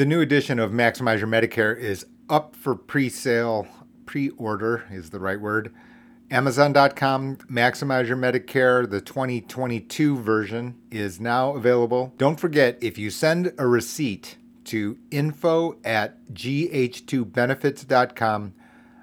The new edition of Maximize Your Medicare is up for pre sale. Pre order is the right word. Amazon.com, Maximize Your Medicare, the 2022 version is now available. Don't forget, if you send a receipt to info at gh2benefits.com,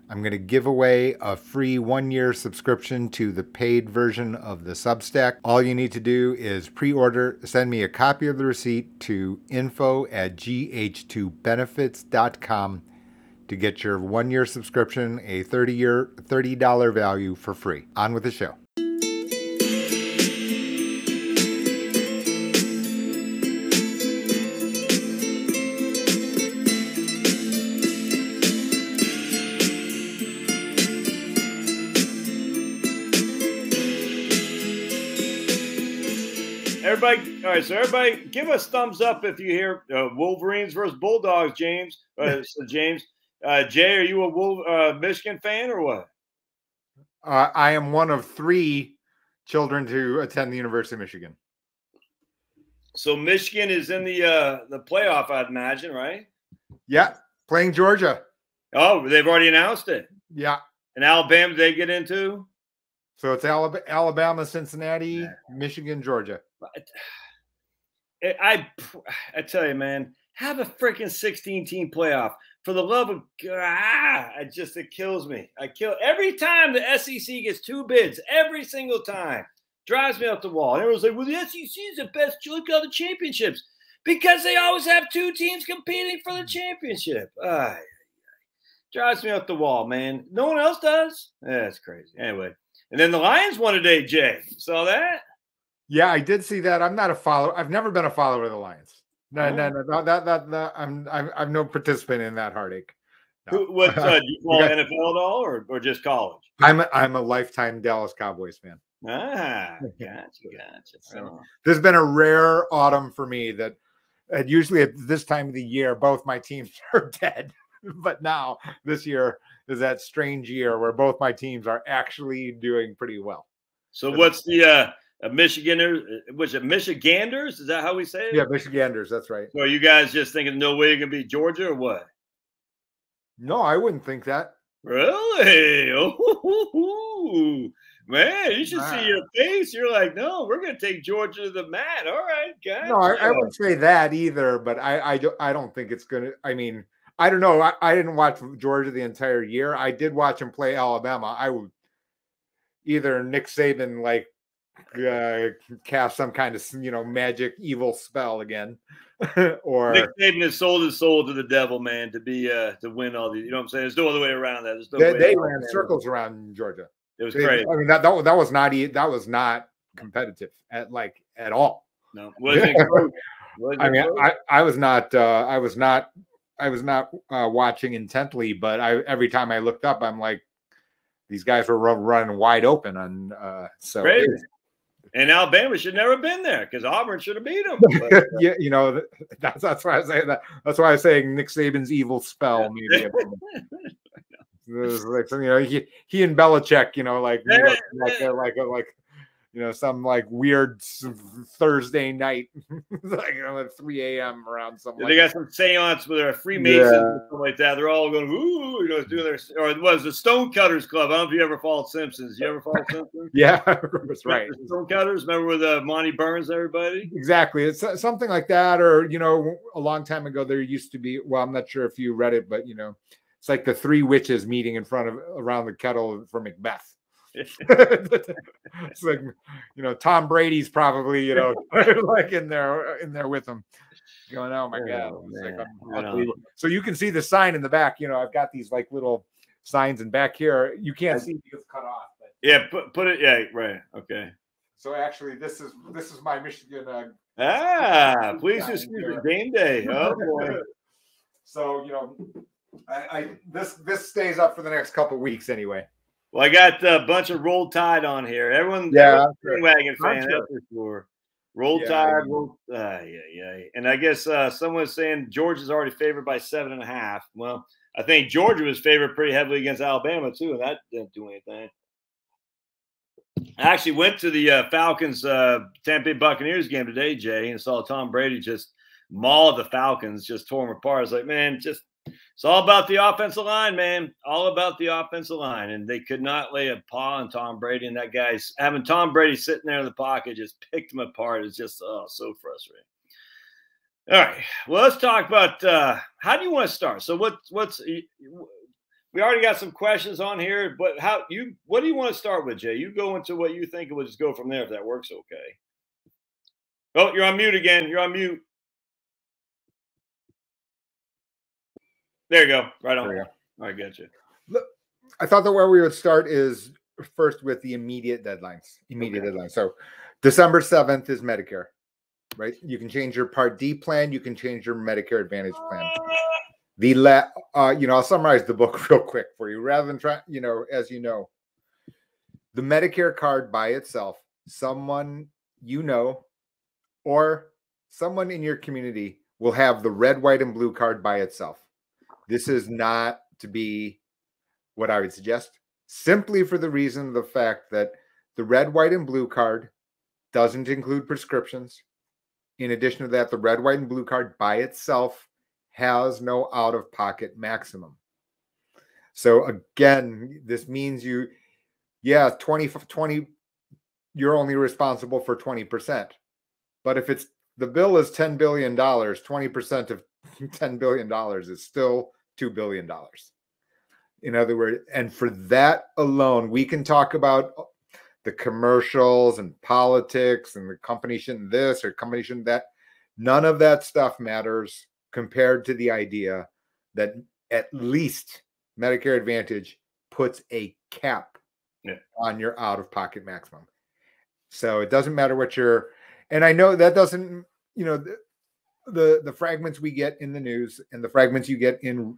I'm going to give away a free one year subscription to the paid version of the Substack. All you need to do is pre order, send me a copy of the receipt to info at gh2benefits.com to get your one year subscription, a 30 year, $30 value for free. On with the show. All right. So everybody, give us thumbs up if you hear uh, Wolverines versus Bulldogs, James. Uh, so James, uh, Jay, are you a Wolf, uh, Michigan fan or what? Uh, I am one of three children to attend the University of Michigan. So Michigan is in the uh, the playoff, I'd imagine, right? Yeah, playing Georgia. Oh, they've already announced it. Yeah. And Alabama, they get into. So it's Alabama, Cincinnati, yeah. Michigan, Georgia. I I tell you, man, have a freaking 16 team playoff. For the love of God, ah, it just it kills me. I kill every time the SEC gets two bids, every single time. Drives me up the wall. And everyone's like, well, the SEC is the best. Look at all the championships. Because they always have two teams competing for the championship. Ah, drives me up the wall, man. No one else does. Yeah, that's crazy. Anyway. And then the Lions won today, Jay. Saw that? Yeah, I did see that. I'm not a follower. I've never been a follower of the Lions. No, oh. no, no, that, that, that, I'm, I'm, I'm no participant in that heartache. No. what uh, do you follow NFL at all, or, or just college? I'm, a, I'm a lifetime Dallas Cowboys fan. Ah, gotcha, gotcha. So, there's been a rare autumn for me that, uh, usually at this time of the year, both my teams are dead. but now this year is that strange year where both my teams are actually doing pretty well. So what's the uh a Michigander, uh, was it Michiganders? Is that how we say it? Yeah, Michiganders. That's right. So you guys just thinking no way you can be Georgia or what? No, I wouldn't think that. Really? Oh, man, you should see your face. You're like, no, we're gonna take Georgia to the mat. All right, guys. No, I, I wouldn't say that either, but I, I, I don't think it's gonna. I mean, I don't know. I, I didn't watch Georgia the entire year. I did watch him play Alabama. I would either Nick Saban like uh, cast some kind of you know magic evil spell again, or Nick Saban has sold his soul to the devil, man, to be uh to win all these. You know what I'm saying? There's no other way around that. No they, they ran circles around Georgia. It was great. I mean that, that that was not that was not competitive at like at all. No, I mean, I, I was not uh, I was not I was not uh, watching intently, but I every time I looked up, I'm like, these guys were running wide open, and uh, so Great. And Alabama should never have been there because Auburn should have beat them. But, uh, yeah, you know that's that's why I say that. That's why I say Nick Saban's evil spell. Maybe like you know he he and Belichick, you know, like you know, like like like you know, some like weird Thursday night, like you know, at 3 a.m. around something. Yeah, they got some seance with a Freemason yeah. or something like that. They're all going, ooh, you know, doing their, or it was the Stonecutters Club. I don't know if you ever followed Simpsons. You ever followed Simpsons? yeah, that's right. Stonecutters, remember with uh, Monty Burns, everybody? Exactly. It's uh, something like that. Or, you know, a long time ago, there used to be, well, I'm not sure if you read it, but, you know, it's like the three witches meeting in front of around the kettle for Macbeth it's like you know Tom Brady's probably you know like in there in there with him, going oh my god. Oh, like, so you can see the sign in the back you know I've got these like little signs in back here. You can't see because cut off but. yeah put, put it yeah right okay. So actually this is this is my Michigan uh, ah please excuse me game day oh boy. So you know I, I this this stays up for the next couple weeks anyway well, I got a bunch of Roll Tide on here. Everyone, yeah, wagon fan, sure. for sure. Roll yeah, Tide, roll, uh, yeah, yeah. And I guess uh, someone's saying Georgia's already favored by seven and a half. Well, I think Georgia was favored pretty heavily against Alabama too, and that didn't do anything. I actually went to the uh, Falcons uh, Tampa Bay Buccaneers game today, Jay, and saw Tom Brady just maul the Falcons, just tore them apart. It's like, man, just it's all about the offensive line, man. All about the offensive line. And they could not lay a paw on Tom Brady. And that guy's having Tom Brady sitting there in the pocket just picked him apart. It's just oh so frustrating. All right. Well, let's talk about uh, how do you want to start? So what what's we already got some questions on here, but how you what do you want to start with, Jay? You go into what you think, and we'll just go from there if that works okay. Oh, you're on mute again. You're on mute. There you go. Right on. There you go. I get you. Look, I thought that where we would start is first with the immediate deadlines. Immediate okay. deadlines. So December 7th is Medicare, right? You can change your Part D plan, you can change your Medicare Advantage plan. The la- uh, you know, I'll summarize the book real quick for you rather than try, you know, as you know, the Medicare card by itself, someone you know or someone in your community will have the red, white, and blue card by itself. This is not to be what I would suggest, simply for the reason of the fact that the red, white, and blue card doesn't include prescriptions. In addition to that, the red, white, and blue card by itself has no out of pocket maximum. So again, this means you, yeah, 20, 20, you're only responsible for 20%. But if it's the bill is $10 billion, 20% of $10 billion is still $2 billion. In other words, and for that alone, we can talk about uh, the commercials and politics and the company shouldn't this or company shouldn't that. None of that stuff matters compared to the idea that at least Medicare Advantage puts a cap yeah. on your out of pocket maximum. So it doesn't matter what your, and I know that doesn't, you know, the, the, fragments we get in the news and the fragments you get in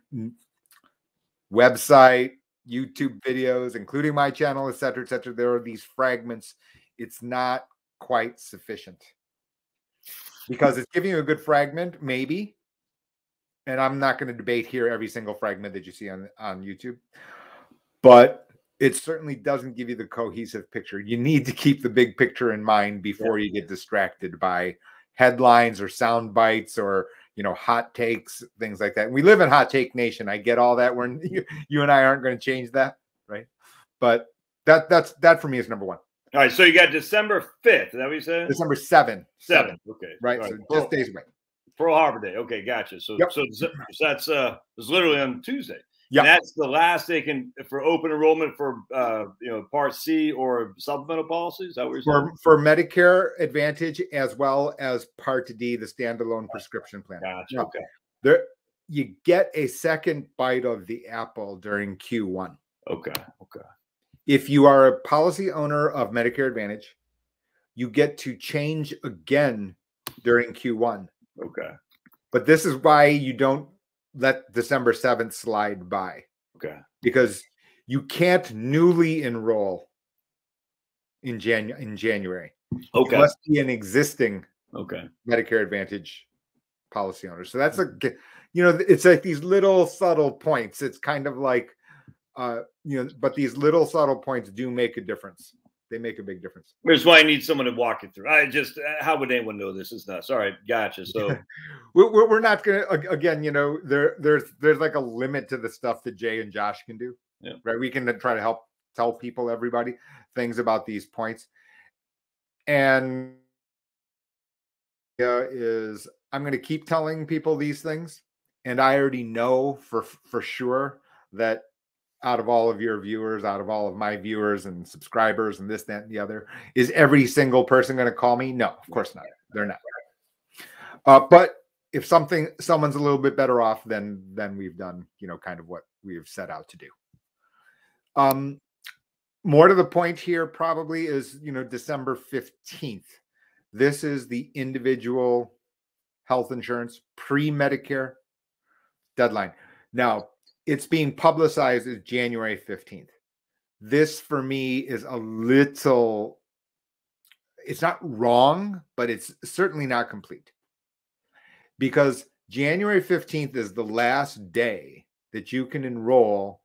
website, YouTube videos, including my channel, et cetera, et cetera. There are these fragments. It's not quite sufficient because it's giving you a good fragment, maybe, and I'm not going to debate here every single fragment that you see on on YouTube, but it certainly doesn't give you the cohesive picture. You need to keep the big picture in mind before yeah. you get distracted by headlines or sound bites or you know hot takes, things like that. We live in hot take nation. I get all that. We're you, you and I aren't going to change that, right? But that that's that for me is number one. All right, so you got December fifth. Is that what you said? December seven. Seven. Okay. Right. right. So just days away. Pearl Harbor Day. Okay, gotcha. So yep. so, so that's uh it's literally on Tuesday. Yeah, that's the last they can for open enrollment for uh you know Part C or supplemental policies. that what for for Medicare Advantage as well as Part D, the standalone prescription plan. Gotcha. Okay. There you get a second bite of the apple during Q1. Okay. Okay. If you are a policy owner of Medicare Advantage, you get to change again during Q1. Okay. But this is why you don't let December 7th slide by. Okay. Because you can't newly enroll in Jan in January. Okay. You must be an existing okay Medicare Advantage policy owner. So that's a you know, it's like these little subtle points. It's kind of like uh, you know, but these little subtle points do make a difference they make a big difference. That's why I need someone to walk you through. I just, uh, how would anyone know this is nuts? All right, gotcha. So we're, we're not gonna again, you know, there there's there's like a limit to the stuff that Jay and Josh can do. Yeah. Right. We can try to help tell people, everybody, things about these points. And uh, is I'm going to keep telling people these things, and I already know for for sure that out of all of your viewers, out of all of my viewers and subscribers and this, that, and the other. Is every single person going to call me? No, of course not. They're not. Uh, but if something someone's a little bit better off, then then we've done, you know, kind of what we've set out to do. Um, more to the point here, probably is you know December 15th. This is the individual health insurance pre-Medicare deadline. Now, it's being publicized as January 15th. This for me is a little it's not wrong, but it's certainly not complete. Because January 15th is the last day that you can enroll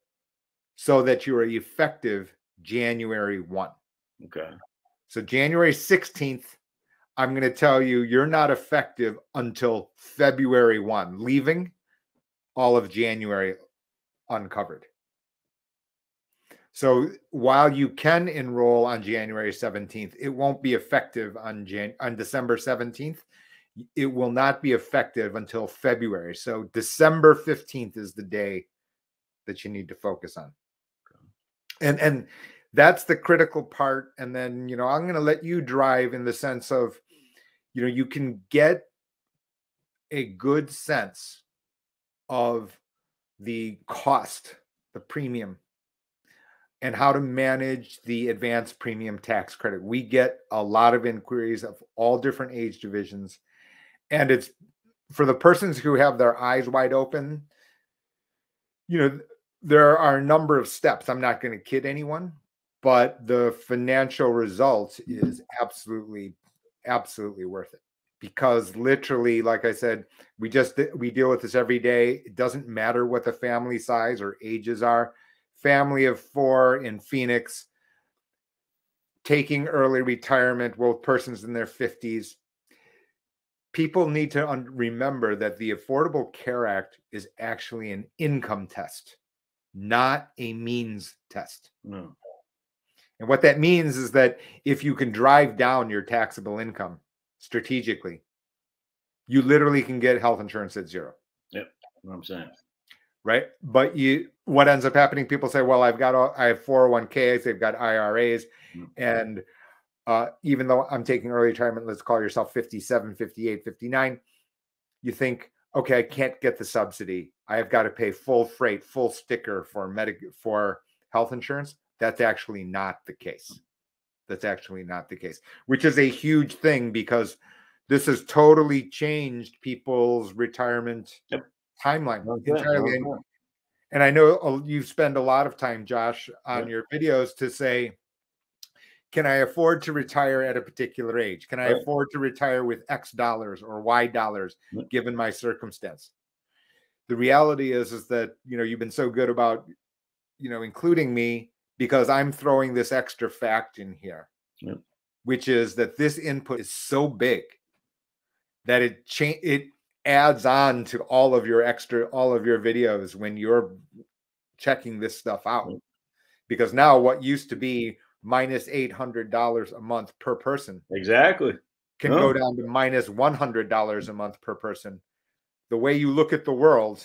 so that you are effective January 1. Okay. So January 16th, I'm going to tell you, you're not effective until February 1, leaving all of January uncovered. So while you can enroll on January 17th, it won't be effective on Jan- on December 17th. It will not be effective until February. So December 15th is the day that you need to focus on. And and that's the critical part and then, you know, I'm going to let you drive in the sense of you know, you can get a good sense of the cost, the premium and how to manage the advanced premium tax credit. We get a lot of inquiries of all different age divisions. And it's for the persons who have their eyes wide open, you know, there are a number of steps. I'm not going to kid anyone, but the financial result is absolutely, absolutely worth it. Because literally, like I said, we just we deal with this every day. It doesn't matter what the family size or ages are family of four in Phoenix, taking early retirement, both persons in their 50s. People need to remember that the Affordable Care Act is actually an income test, not a means test. No. And what that means is that if you can drive down your taxable income strategically, you literally can get health insurance at zero. Yep. What I'm saying right? But you, what ends up happening? People say, "Well, I've got, all, I have 401ks, they've got IRAs, mm-hmm. and uh, even though I'm taking early retirement, let's call yourself 57, 58, 59, you think, okay, I can't get the subsidy. I have got to pay full freight, full sticker for medic for health insurance. That's actually not the case. That's actually not the case, which is a huge thing because this has totally changed people's retirement yep timeline okay. entirely. Okay. And I know uh, you spend a lot of time, Josh, on your videos to say, can I afford to retire at a particular age? Can I right. afford to retire with X dollars or Y dollars given my circumstance? The reality is, is that you know you've been so good about you know including me because I'm throwing this extra fact in here, which is that this input is so big that it change it adds on to all of your extra all of your videos when you're checking this stuff out. Because now what used to be minus $800 a month per person exactly. can oh. go down to minus $100 a month per person. The way you look at the world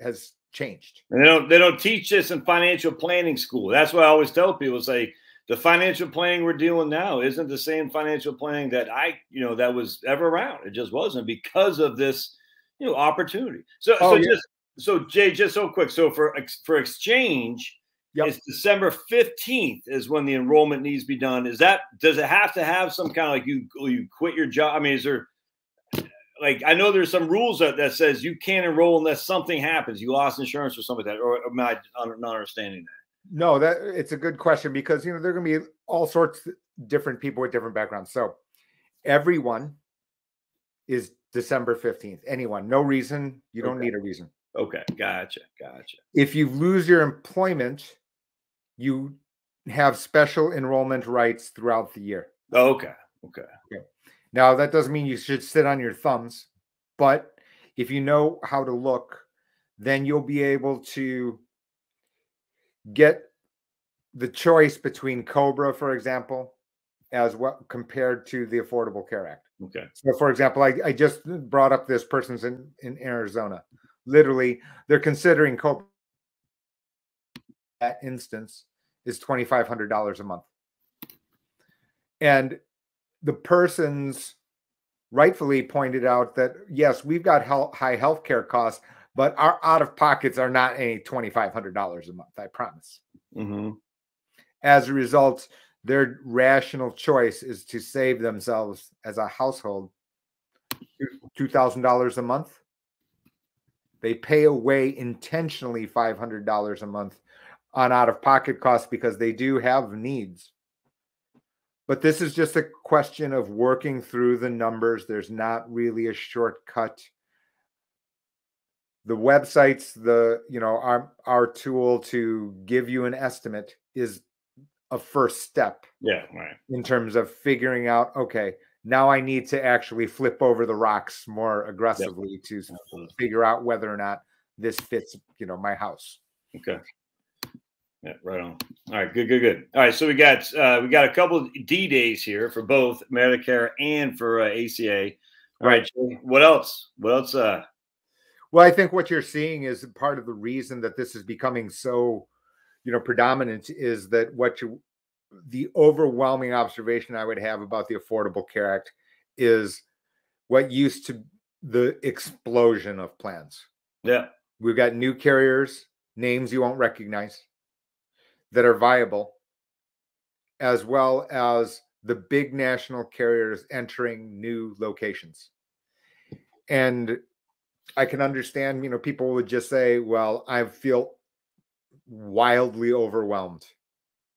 has changed and they don't they don't teach this in financial planning school that's what i always tell people say the financial planning we're dealing now isn't the same financial planning that I, you know, that was ever around. It just wasn't because of this, you know, opportunity. So, oh, so yeah. just so Jay, just so quick. So for for exchange, yep. it's December fifteenth is when the enrollment needs to be done. Is that does it have to have some kind of like you you quit your job? I mean, is there like I know there's some rules that, that says you can't enroll unless something happens, you lost insurance or something like that, or am I not understanding that? No, that it's a good question because you know there are going to be all sorts of different people with different backgrounds. So everyone is December 15th. Anyone, no reason. You don't okay. need a reason. Okay, gotcha, gotcha. If you lose your employment, you have special enrollment rights throughout the year. Okay, okay. Okay. Now that doesn't mean you should sit on your thumbs, but if you know how to look, then you'll be able to get the choice between Cobra, for example, as what compared to the Affordable Care Act. Okay. So, for example, I, I just brought up this person's in, in Arizona. Literally, they're considering Cobra. That instance is twenty five hundred dollars a month, and the person's rightfully pointed out that yes, we've got health, high health care costs, but our out of pockets are not any $2,500 a month, I promise. Mm-hmm. As a result, their rational choice is to save themselves as a household $2,000 a month. They pay away intentionally $500 a month on out of pocket costs because they do have needs. But this is just a question of working through the numbers. There's not really a shortcut the websites the you know our our tool to give you an estimate is a first step. Yeah, right. In terms of figuring out, okay, now I need to actually flip over the rocks more aggressively yep. to Absolutely. figure out whether or not this fits, you know, my house. Okay. Yeah, right on. All right, good, good, good. All right, so we got uh, we got a couple D days here for both Medicare and for uh, ACA. All right, what else? What else? Uh... Well, I think what you're seeing is part of the reason that this is becoming so, you know, predominant is that what you, the overwhelming observation I would have about the Affordable Care Act is what used to the explosion of plans. Yeah, we've got new carriers, names you won't recognize that are viable, as well as the big national carriers entering new locations. And I can understand, you know, people would just say, well, I feel wildly overwhelmed,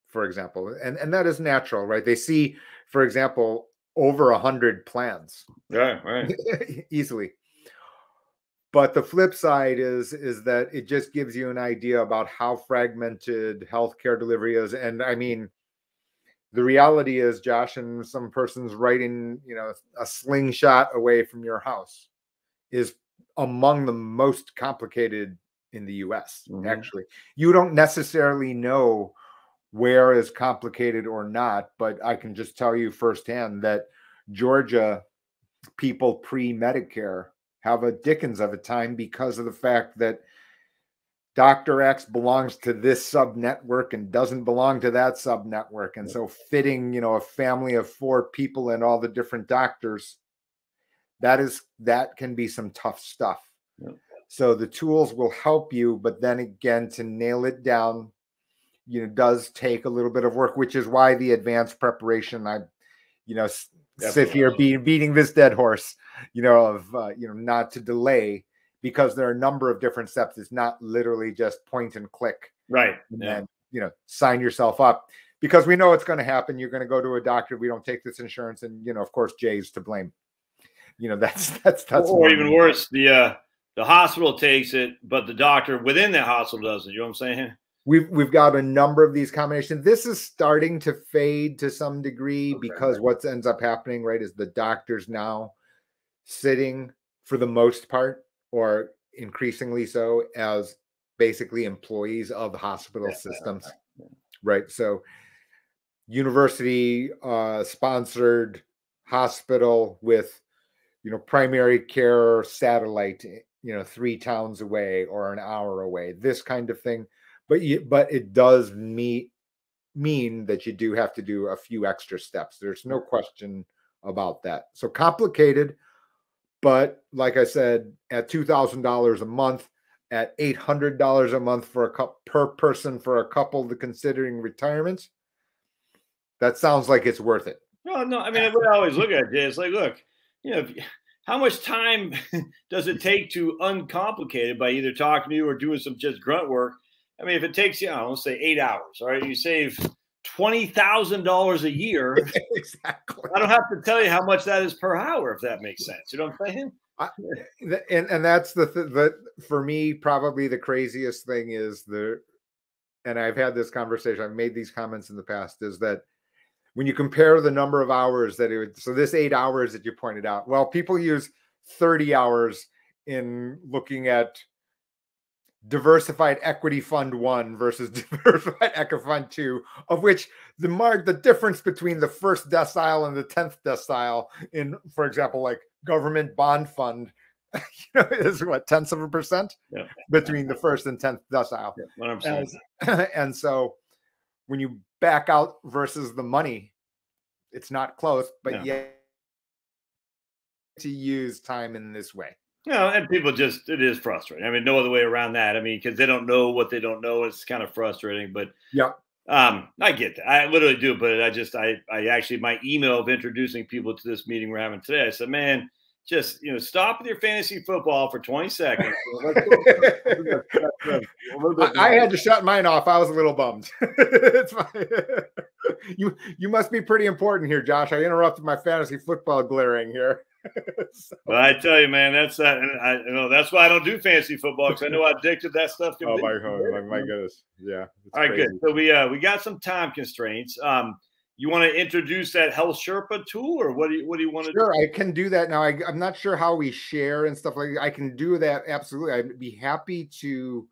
for example. And and that is natural, right? They see, for example, over a hundred plans. Yeah, right. easily. But the flip side is is that it just gives you an idea about how fragmented healthcare delivery is. And I mean, the reality is, Josh, and some person's writing, you know, a slingshot away from your house is among the most complicated in the US, mm-hmm. actually. You don't necessarily know where is complicated or not, but I can just tell you firsthand that Georgia people pre Medicare have a Dickens of a time because of the fact that Dr. X belongs to this sub network and doesn't belong to that sub network. And so fitting, you know, a family of four people and all the different doctors, that is that can be some tough stuff. Yeah. So the tools will help you, but then again, to nail it down, you know, does take a little bit of work, which is why the advanced preparation, I, you know, sit here beating beating this dead horse, you know, of uh, you know not to delay because there are a number of different steps. It's not literally just point and click, right? And yeah. then you know sign yourself up because we know it's going to happen. You're going to go to a doctor. We don't take this insurance, and you know, of course, Jay's to blame. You know, that's that's that's or even worse, the uh the hospital takes it, but the doctor within that hospital doesn't. You know what I'm saying? We've we've got a number of these combinations. This is starting to fade to some degree okay. because what ends up happening, right, is the doctors now sitting for the most part, or increasingly so, as basically employees of hospital systems, right? So, university uh, sponsored hospital with, you know, primary care satellite, you know, three towns away or an hour away, this kind of thing but you, but it does meet mean that you do have to do a few extra steps. There's no mm-hmm. question about that. So complicated, but like I said, at two thousand dollars a month, at eight hundred dollars a month for a couple per person for a couple the considering retirement, that sounds like it's worth it. No, no. I mean, what I always look at is like, look, you know, how much time does it take to uncomplicate it by either talking to you or doing some just grunt work? I mean, if it takes you, I don't know, say eight hours, all right, you save twenty thousand dollars a year. exactly. I don't have to tell you how much that is per hour, if that makes sense. You know what I'm saying? I, and and that's the th- that for me probably the craziest thing is the, and I've had this conversation. I've made these comments in the past. Is that when you compare the number of hours that it would, so this eight hours that you pointed out, well, people use thirty hours in looking at diversified equity fund one versus diversified equity fund two, of which the mark the difference between the first decile and the tenth decile in, for example, like government bond fund, you know, is what tenths of a percent yeah. between the first and tenth decile. Yeah, and, and so when you back out versus the money, it's not close, but yeah. yet to use time in this way. Know, and people just it is frustrating. I mean, no other way around that. I mean, because they don't know what they don't know. It's kind of frustrating. But yeah, um, I get that. I literally do. But I just I I actually my email of introducing people to this meeting we're having today. I said, man, just you know, stop with your fantasy football for 20 seconds. I had to shut mine off. I was a little bummed. it's fine. you you must be pretty important here, Josh. I interrupted my fantasy football glaring here. so. Well, I tell you, man, that's that. Uh, I you know that's why I don't do fantasy football because I know how addictive that stuff can oh, be. My, oh my, my goodness, yeah. All right, crazy. good. So we uh we got some time constraints. Um, you want to introduce that Health Sherpa tool, or what do you what do you want to? Sure, do? I can do that now. I, I'm not sure how we share and stuff like that. I can do that absolutely. I'd be happy to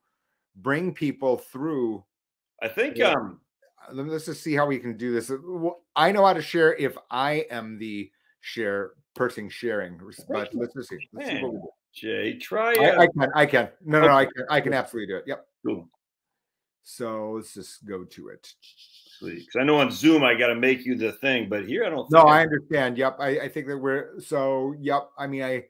bring people through. I think yeah. um let's just see how we can do this. I know how to share if I am the share person sharing, but let's just see. Let's see what we do. Jay, try it. I, I, can. I can. No, no, no, I can. I can absolutely do it. Yep. Cool. So let's just go to it. Because I know on Zoom I got to make you the thing, but here I don't. No, I understand. Yep, I, I think that we're so. Yep, I mean, I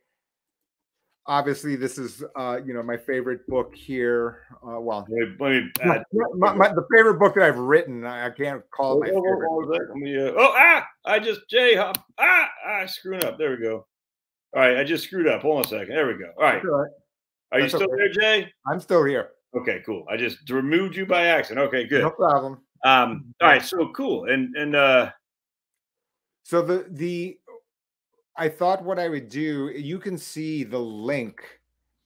obviously this is uh, you know my favorite book here. Uh, well, let me, let me my, my, the favorite book that I've written. I, I can't call it my favorite. Uh, oh ah! I just Jay hop ah ah screwed up. There we go. All right, I just screwed up. Hold on a second. There we go. All right. All right. Are That's you still okay. there, Jay? I'm still here. Okay, cool. I just removed you by accident. Okay, good. No problem. Um, all right, so cool. And and uh so the the I thought what I would do, you can see the link,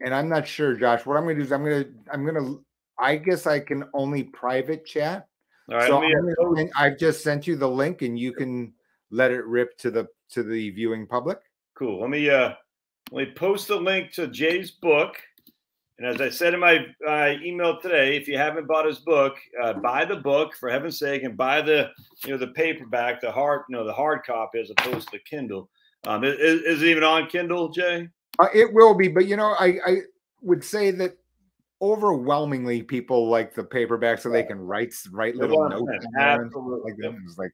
and I'm not sure, Josh. What I'm gonna do is I'm gonna I'm gonna I guess I can only private chat. All right, so gonna, I've just sent you the link and you can let it rip to the to the viewing public. Cool. Let me uh let me post the link to Jay's book. And as I said in my uh, email today, if you haven't bought his book, uh, buy the book for heaven's sake, and buy the you know the paperback, the hard you know the hard copy as opposed to Kindle. Um, is, is it even on Kindle, Jay? Uh, it will be, but you know, I I would say that overwhelmingly people like the paperback so they can write write little notes Absolutely. like like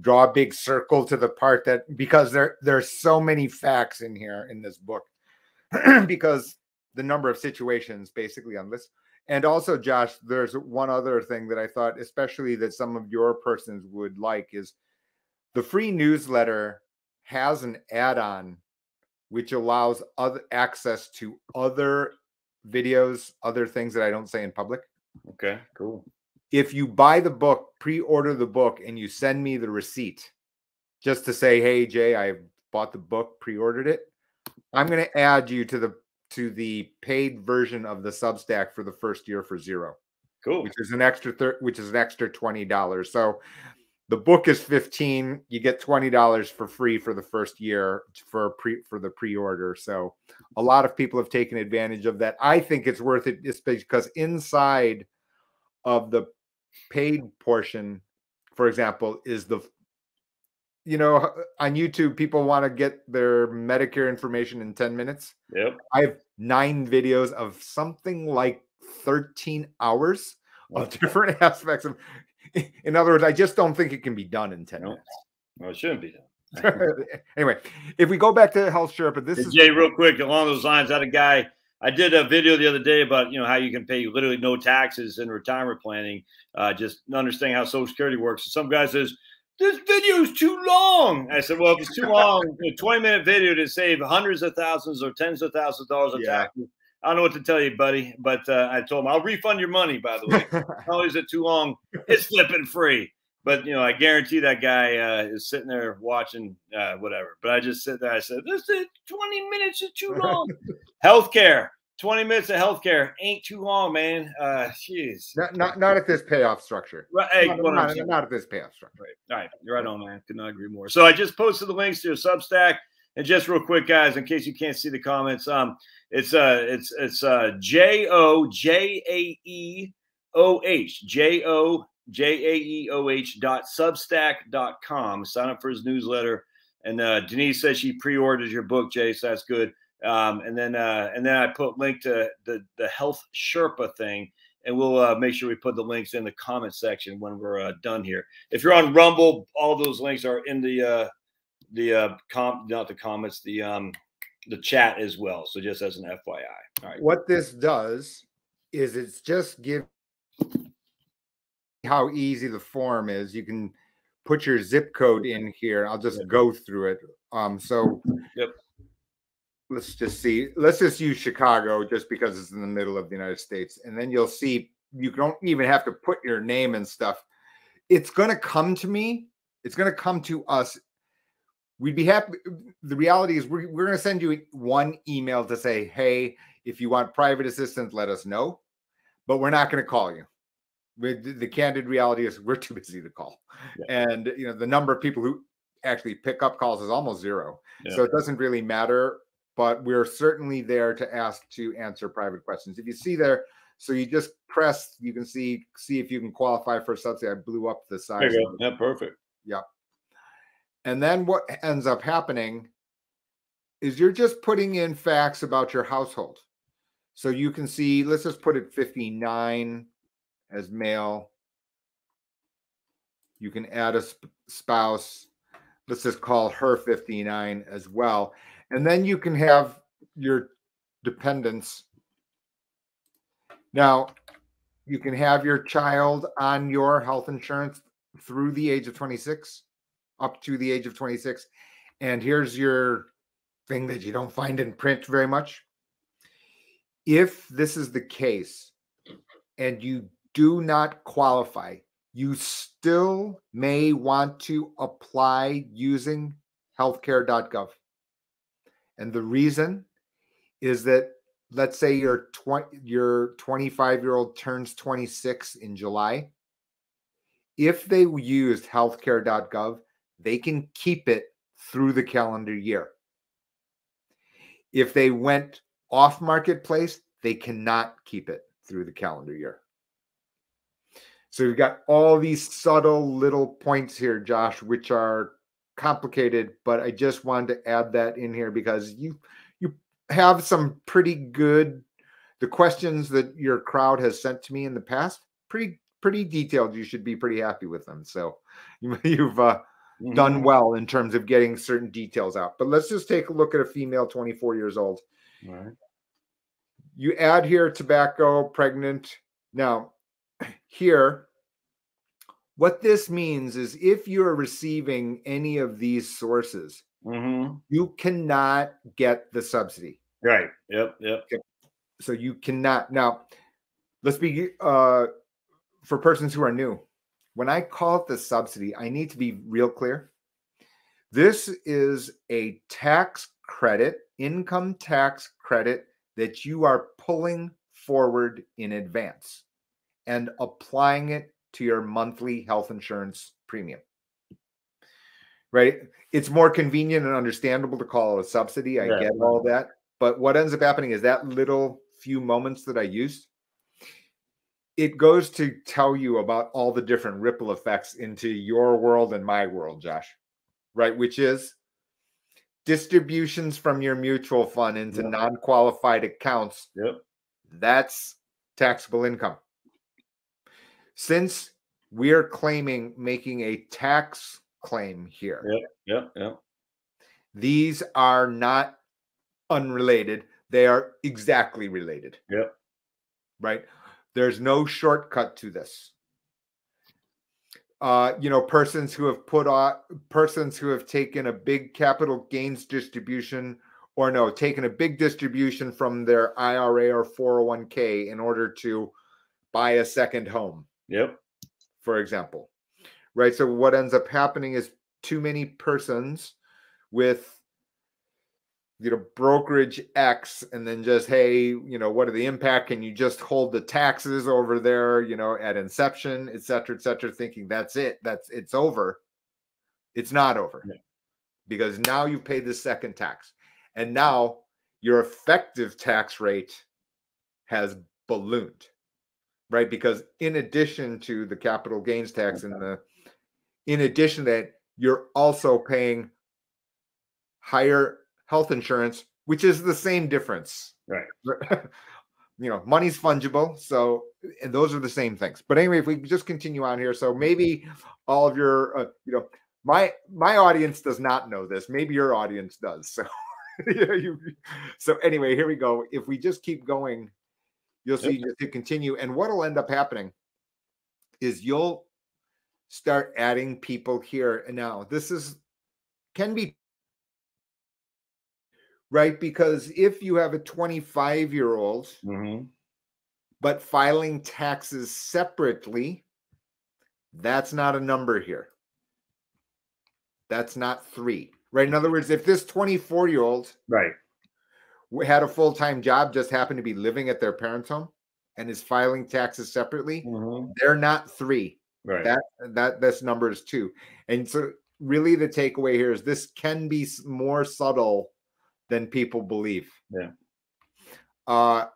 draw a big circle to the part that because there there's so many facts in here in this book because the number of situations basically on this. And also, Josh, there's one other thing that I thought, especially that some of your persons would like, is the free newsletter has an add-on which allows other access to other videos, other things that I don't say in public. Okay, cool. If you buy the book, pre-order the book, and you send me the receipt, just to say, "Hey Jay, I bought the book, pre-ordered it," I'm going to add you to the to the paid version of the Substack for the first year for zero. Cool. Which is an extra thir- which is an extra twenty dollars. So the book is 15 you get $20 for free for the first year for pre for the pre-order so a lot of people have taken advantage of that i think it's worth it just because inside of the paid portion for example is the you know, on YouTube, people want to get their Medicare information in 10 minutes. Yep. I have nine videos of something like 13 hours of different aspects of. In other words, I just don't think it can be done in 10 minutes. No, it shouldn't be done. anyway, if we go back to Health Sherpa, this is Jay, real quick along those lines. I had a guy. I did a video the other day about you know how you can pay literally no taxes in retirement planning, uh, just understanding how Social Security works. And some guy says, this video is too long. I said, well, if it's too long, a 20 minute video to save hundreds of thousands or tens of thousands of dollars on yeah. taxes. I don't know what to tell you, buddy, but uh, I told him I'll refund your money. By the way, how is it too long? It's flipping free. But you know, I guarantee that guy uh, is sitting there watching uh, whatever. But I just sit there. I said, "This is 20 minutes is too long." Healthcare. 20 minutes of healthcare ain't too long, man. Uh, jeez. Not, not, not at this payoff structure. Right. Hey, not, not, not, at this payoff structure. Right. All right. You're right on, man. Could not agree more. So I just posted the links to your Substack. And just real quick, guys, in case you can't see the comments, um, it's uh it's it's uh J O J A E O H J O J A E O H dot substack dot com. Sign up for his newsletter. And uh Denise says she pre-ordered your book, Jay, so that's good. Um, and then uh, and then I put link to the the health Sherpa thing, and we'll uh, make sure we put the links in the comment section when we're uh, done here. If you're on Rumble, all those links are in the uh, the uh, com not the comments the um the chat as well. So just as an FYI. All right. What this does is it's just give how easy the form is. You can put your zip code in here. I'll just go through it. Um, so yep let's just see. Let's just use Chicago just because it's in the middle of the United States. And then you'll see you don't even have to put your name and stuff. It's going to come to me. It's going to come to us we'd be happy. The reality is, we're, we're going to send you one email to say, hey, if you want private assistance, let us know. But we're not going to call you. With the candid reality is, we're too busy to call, yeah. and you know the number of people who actually pick up calls is almost zero. Yeah. So it doesn't really matter. But we're certainly there to ask to answer private questions. If you see there, so you just press, you can see see if you can qualify for a subsidy. I blew up the size. Yeah, perfect. Yeah. And then what ends up happening is you're just putting in facts about your household. So you can see, let's just put it 59 as male. You can add a sp- spouse. Let's just call her 59 as well. And then you can have your dependents. Now, you can have your child on your health insurance through the age of 26 up to the age of 26. And here's your thing that you don't find in print very much. If this is the case and you do not qualify, you still may want to apply using healthcare.gov. And the reason is that let's say your 20 your 25 year old turns 26 in July. If they used healthcare.gov, they can keep it through the calendar year. If they went off marketplace, they cannot keep it through the calendar year. So we've got all these subtle little points here, Josh, which are complicated, but I just wanted to add that in here because you you have some pretty good the questions that your crowd has sent to me in the past, pretty pretty detailed. You should be pretty happy with them. So you, have uh, mm-hmm. done well in terms of getting certain details out. But let's just take a look at a female 24 years old. Right. You add here tobacco, pregnant. Now, here, what this means is if you're receiving any of these sources, mm-hmm. you cannot get the subsidy. Right. Yep. Yep. Okay. So you cannot. Now, let's be uh, for persons who are new when I call it the subsidy, I need to be real clear. This is a tax credit, income tax credit that you are pulling forward in advance and applying it to your monthly health insurance premium. Right? It's more convenient and understandable to call it a subsidy. I yeah. get all that. But what ends up happening is that little few moments that I used it goes to tell you about all the different ripple effects into your world and my world, Josh, right? Which is distributions from your mutual fund into yep. non qualified accounts. Yep. That's taxable income. Since we're claiming making a tax claim here. Yep. Yep. Yep. These are not unrelated. They are exactly related. Yep. Right. There's no shortcut to this. Uh, you know, persons who have put on persons who have taken a big capital gains distribution or no, taken a big distribution from their IRA or 401k in order to buy a second home. Yep. For example. Right. So what ends up happening is too many persons with you know brokerage x and then just hey you know what are the impact? Can you just hold the taxes over there you know at inception et cetera et cetera thinking that's it that's it's over. It's not over. Yeah. because now you pay the second tax. And now your effective tax rate has ballooned right? Because in addition to the capital gains tax and the in addition that you're also paying higher health insurance, which is the same difference. Right. you know, money's fungible. So and those are the same things. But anyway, if we just continue on here. So maybe all of your, uh, you know, my my audience does not know this. Maybe your audience does. So yeah, you, so anyway, here we go. If we just keep going, you'll see yep. to continue. And what'll end up happening is you'll start adding people here. And now this is can be right? Because if you have a 25 year old, mm-hmm. but filing taxes separately, that's not a number here. That's not three. right? In other words, if this 24 year old Right. had a full time job, just happened to be living at their parents' home and is filing taxes separately, Mhm. they're not three. Right. That that this number is two. And so really the takeaway here is this can be more subtle than people believe. Yeah. Uh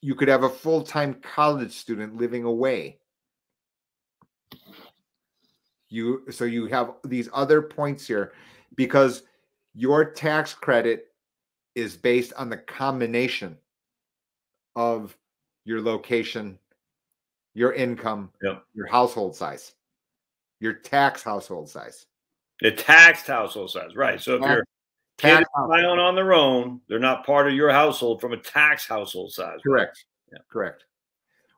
you could have a full-time college student living away. You so you have these other points here because your tax credit is based on the combination of your location, your income, Yep. your household size, your tax household size. the taxed household size. Right. So if Tax- your kid Tax is filing on their own, they're not part of your household from a tax household size. Correct. Yeah. Correct.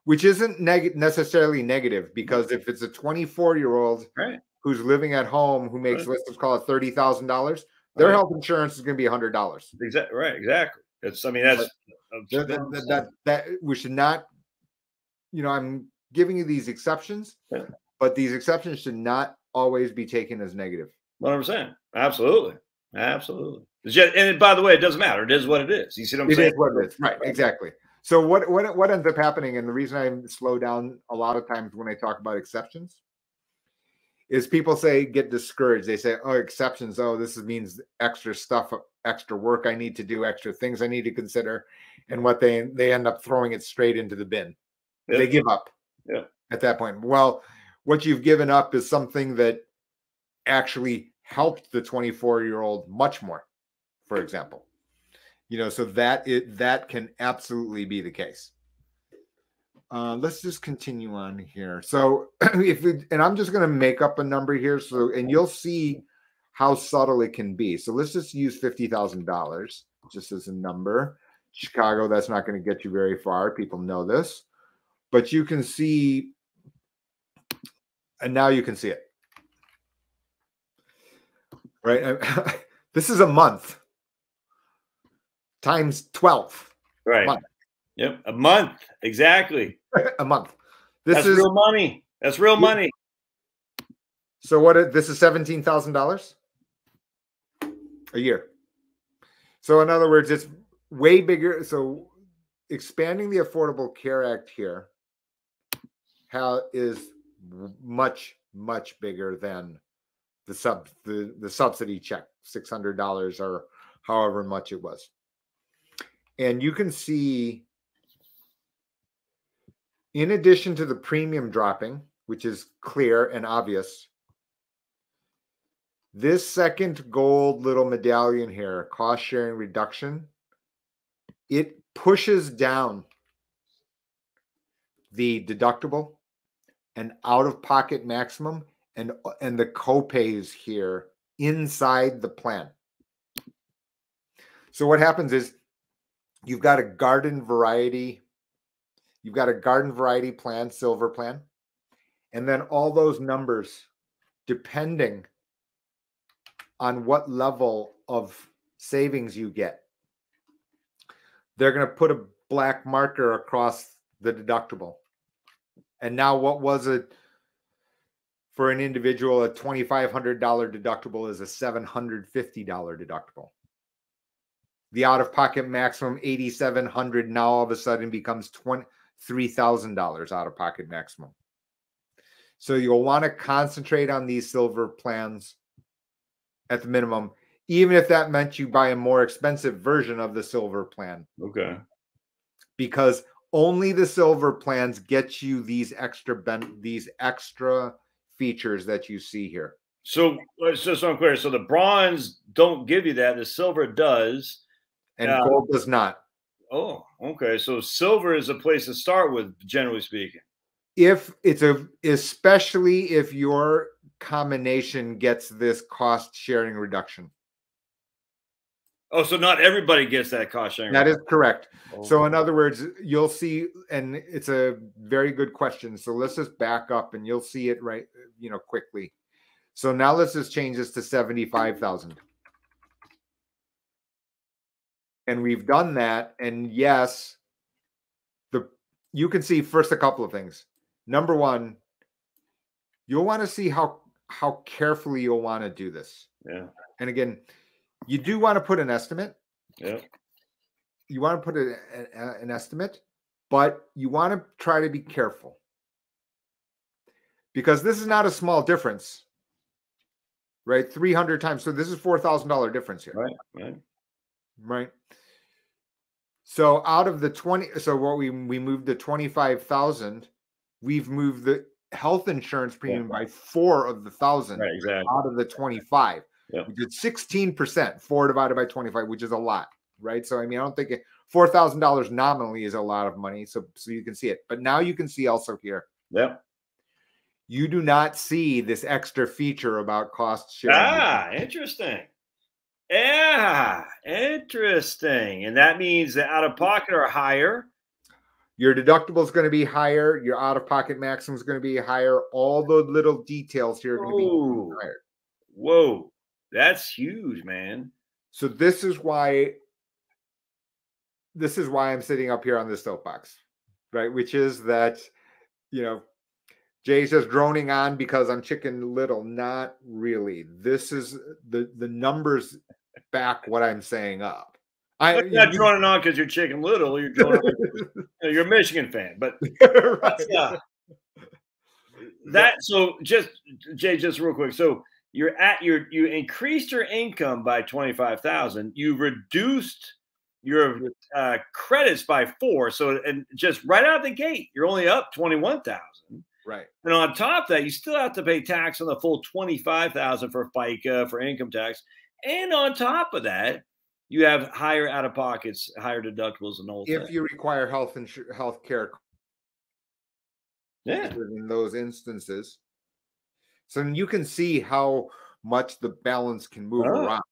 Which isn't neg- necessarily negative because if it's a 24 year old Right. who's living at home who makes Right. let's call it thirty thousand dollars, their Right. health insurance is going to be hundred dollars. Exactly. Right. Exactly. It's. I mean, that's. That, that, that, that, that we should not, you know, I'm giving you these exceptions, Yeah. but these exceptions should not always be taken as negative. One hundred percent. Absolutely. Absolutely. Just, and by the way, it doesn't matter. It is what it is. You see what I'm It saying? is what it is. Right, exactly. So what what what ends up happening, and the reason I slow down a lot of times when I talk about exceptions, is people say get discouraged. They say, "Oh, exceptions. Oh, this means extra stuff, extra work I need to do, extra things I need to consider," and what they they end up throwing it straight into the bin. They give up. Yeah. At that point, well, what you've given up is something that actually helped the 24 year old much more. For example, you know, so that it that can absolutely be the case. Uh, let's just continue on here. So if we, and I'm just going to make up a number here. So and you'll see how subtle it can be. So let's just use fifty thousand dollars just as a number. Chicago, that's not going to get you very far. People know this, but you can see, and now you can see it. Right, this is a month times twelve. Right. Month. Yep. A month. Exactly. a month. This That's is real money. That's real money. so what? This is seventeen thousand dollars a year. So in other words, it's way bigger. So expanding the Affordable Care Act here how is much much bigger than the sub the, the subsidy check six hundred dollars or however much it was, and you can see. In addition to the premium dropping, which is clear and obvious, this second gold little medallion here, cost sharing reduction, it pushes down the deductible and out of pocket maximum and and the copays here inside the plan. So what happens is you've got a garden variety you've got a garden variety plan, silver plan, and then all those numbers depending on what level of savings you get. They're going to put a black marker across the deductible. And now, what was it for an individual? A $2,500 deductible is a $750 deductible. The out of pocket maximum 8700 now all of a sudden becomes $23,000 out of pocket maximum. So you'll want to concentrate on these silver plans at the minimum, even if that meant you buy a more expensive version of the silver plan, Okay. because only the silver plans get you these extra ben- these extra features that you see here. So, uh, so, so I'm clear. So the bronze don't give you that. The silver does. And Yeah. gold does not. Oh, okay. So silver is a place to start with, generally speaking. If it's a especially if your combination gets this cost sharing reduction. Oh, so not everybody gets that cost sharing. That is correct. So, in other words, you'll see, and it's a very good question. So, let's just back up and you'll see it right, you know, quickly. So, now let's just change this to 75,000. And we've done that. And yes, the you can see first a couple of things. Number one, you'll want to see how how carefully you'll want to do this. yeah. And again, you do want to put an estimate. Yeah. You want to put a, a- an estimate, but you want to try to be careful because this is not a small difference, right? 300 times. So this is $4,000 difference here, Right. Right. right? So out of the 20, so what we we moved the 25,000, we've moved the health insurance premium by four of the thousand Right. Exactly. out of the 25. Yep. We did 16%, four divided by 25, which is a lot, right? So I mean, I don't think it $4,000 nominally is a lot of money. So so you can see it. But now you can see also here, Yep. you do not see this extra feature about cost sharing. Ah, interesting. Yeah, interesting. And that means the out of pocket are higher. Your deductible is going to be higher. Your out of pocket maximum is going to be higher. All the little details here are going to be higher. Whoa, that's huge, man. So this is why this is why I'm sitting up here on this soapbox, right? Which is that you know Jay's just droning on because I'm chicken little. Not really. This is the the numbers back what I'm saying up. I You're not you- droning on because you're chicken little. You're droning on, you're a Michigan fan, but right. that's, uh, that. So just Jay, just real quick. So you're at your you increased your income by twenty five thousand. You reduced your uh, credits by four. So and just right out the gate, you're only up twenty one thousand. right. And on top of that, you still have to pay tax on the full twenty-five thousand for FICA for income tax, and on top of that, you have higher out of pockets, higher deductibles, and all If you require health insurance, health care Yeah, in those instances. So you can see how much the balance can move Oh. around.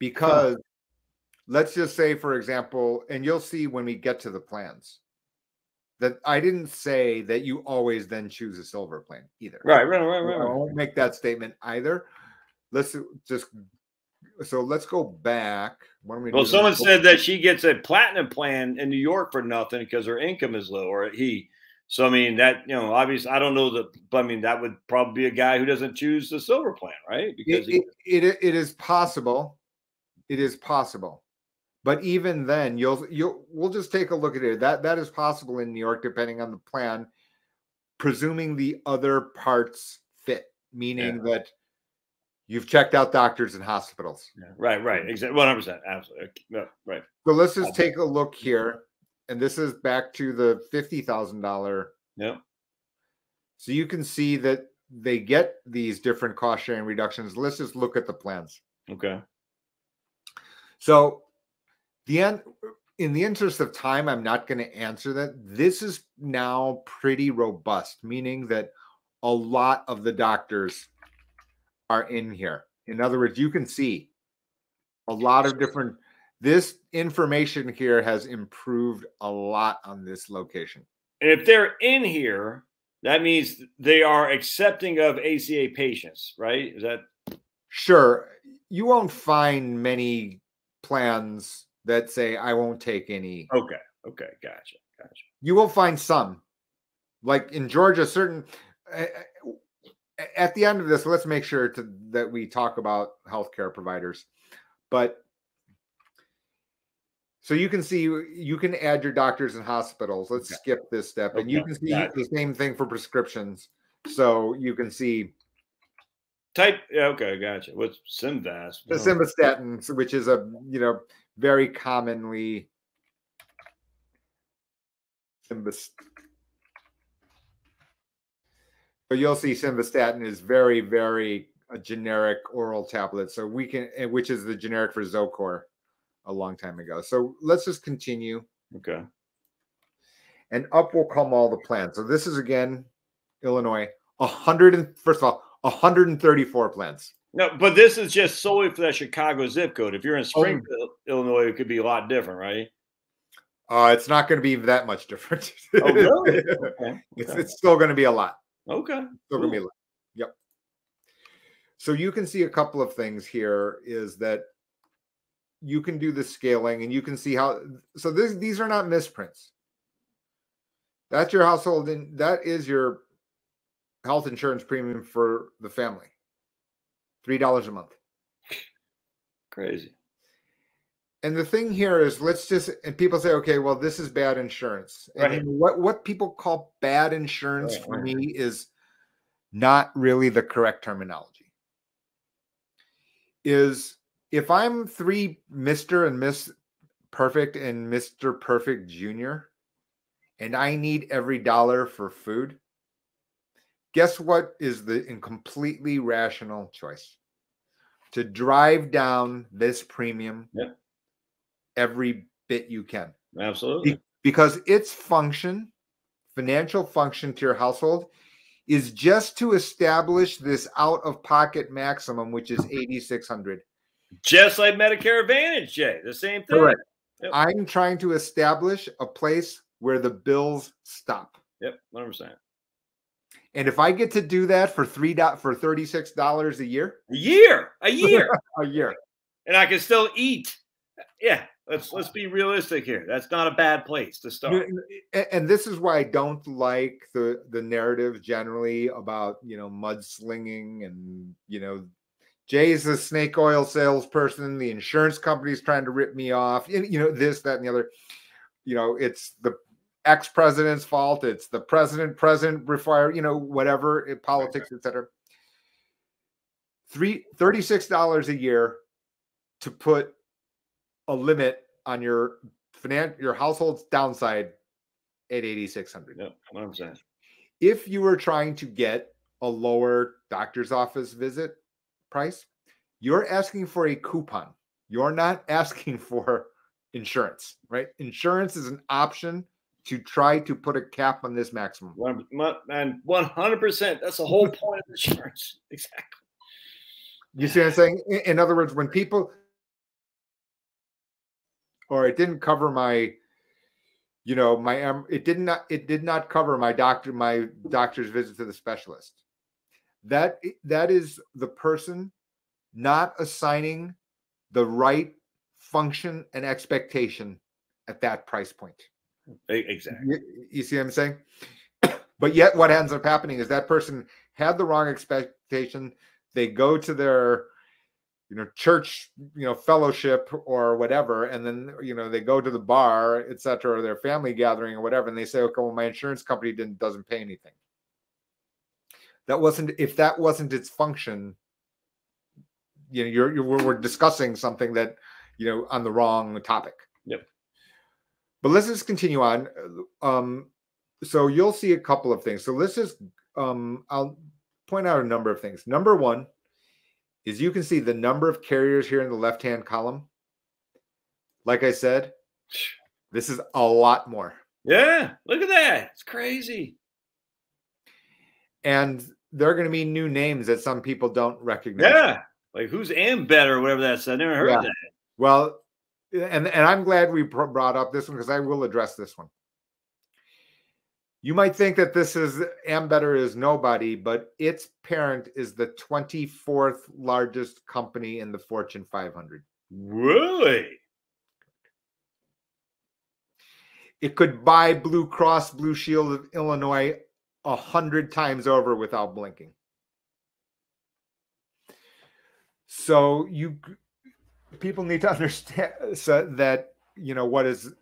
Because let's just say, for example, and you'll see when we get to the plans that I didn't say that you always then choose a silver plan either. right, right, right, I right. right. won't make that statement either. Let's just so let's go back. We Well, someone said that she gets a platinum plan in New York for nothing because her income is low, or he. So I mean that you know, obviously, I don't know the, but I mean that would probably be a guy who doesn't choose the silver plan, right? Because it, it, it, it is possible. It is possible. But even then, you'll you'll we'll just take a look at it. That that is possible in New York, depending on the plan, presuming the other parts fit, meaning that you've checked out doctors and hospitals. Yeah, right, right, exactly, one hundred percent, absolutely, no, right. So let's just take a look here. And this is back to the fifty thousand dollar. Yeah, So you can see that they get these different cost sharing reductions. Let's just look at the plans. okay, So, the end, in the interest of time, I'm not going to answer that. This is now pretty robust, meaning that a lot of the doctors are in here. In other words, you can see a lot of different. This information here has improved a lot on this location. and if they're in here, that means they are accepting of ACA patients, right? Is that Sure, you won't find many plans that say I won't take any okay? Okay, gotcha, gotcha. you will find some like in georgia certain uh, at the end of this let's make sure to, that we talk about healthcare providers but so you can see uh, you can add your doctors and hospitals let's Okay. skip this step and you can see got it. the same thing for prescriptions so you can see Type. Yeah, okay, gotcha. What's Simvast? the simvastatin which is a you know very commonly So you'll see simvastatin is very, very a generic oral tablet. So we can, which is the generic for Zocor a long time ago. So let's just continue, Okay. and up will come all the plans. So this is again Illinois, a hundred and first of all, 134 plans. No, but this is just solely for that Chicago zip code. If you're in Springfield, Illinois, it could be a lot different, right? Uh, it's not going to be that much different. Oh, really? Okay. it's, okay. it's still going to be a lot. okay. Still gonna be a lot. Yep. So you can see a couple of things here is that you can do the scaling and you can see how so this these are not misprints. That's your household and that is your health insurance premium for the family. Three dollars a month. crazy. And the thing here is, let's just and people say, okay, well, this is bad insurance. And Right. what what people call bad insurance Right, for me is not really the correct terminology. Is if I'm three Mr. and Miss Perfect and Mr. Perfect Jr. and I need every dollar for food, guess what is the completely rational choice? To drive down this premium Yep. every bit you can Absolutely. because its function, financial function to your household, is just to establish this out of pocket maximum, which is 8,600. Just like Medicare Advantage, Jay. The same thing. Correct. Yep. I'm trying to establish a place where the bills stop. Yep, 100%. And if I get to do that for three dot for $36 a year, A year, a year, a year. and I can still eat. Yeah, let's let's be realistic here. That's not a bad place to start. N- n- a- and this is why I don't like the the narrative generally about you know mudslinging and you know Jay's a snake oil salesperson. The insurance company's trying to rip me off. You know this, that, and the other. You know it's the ex president's fault. It's the president, president require. You know whatever it, politics, etc. Three thirty six dollars a year to put a limit on your finan- your household's downside at 8600 Yep, 100%. if you were trying to get a lower doctor's office visit price you're asking for a coupon you're not asking for insurance right insurance is an option to try to put a cap on this maximum and 100%. That's the whole point of insurance. Exactly. You see what I'm saying? In- In other words, when people or it didn't cover my, you know, my um, it did not it did not cover my doctor my doctor's visit to the specialist. That that is the person not assigning the right function and expectation at that price point. Exactly. You, you see what I'm saying? but yet, what ends up happening is that person had the wrong expectation. They go to their, you know, church, you know, fellowship or whatever, and then you know they go to the bar, etc., or their family gathering or whatever, and they say, "Okay, well, my insurance company didn't doesn't pay anything." That wasn't if that wasn't its function. You know, you're, you're we're discussing something that you know on the wrong topic. Yep. But let's just continue on. Um, so you'll see a couple of things. So let's just um, I'll point out a number of things. Number one is you can see the number of carriers here in the left-hand column. Like I said, this is a lot more. Yeah, look at that. It's crazy. And there are going to be new names that some people don't recognize. Yeah. Like who's Ambetter or whatever that's. I never heard Yeah. of that. Well, and and I'm glad we brought up this one because I will address this one. You might think that this is Ambetter is nobody, but its parent is the 24th largest company in the Fortune 500. Really? It could buy Blue Cross Blue Shield of Illinois a hundred times over without blinking. So you people need to understand so that you know what is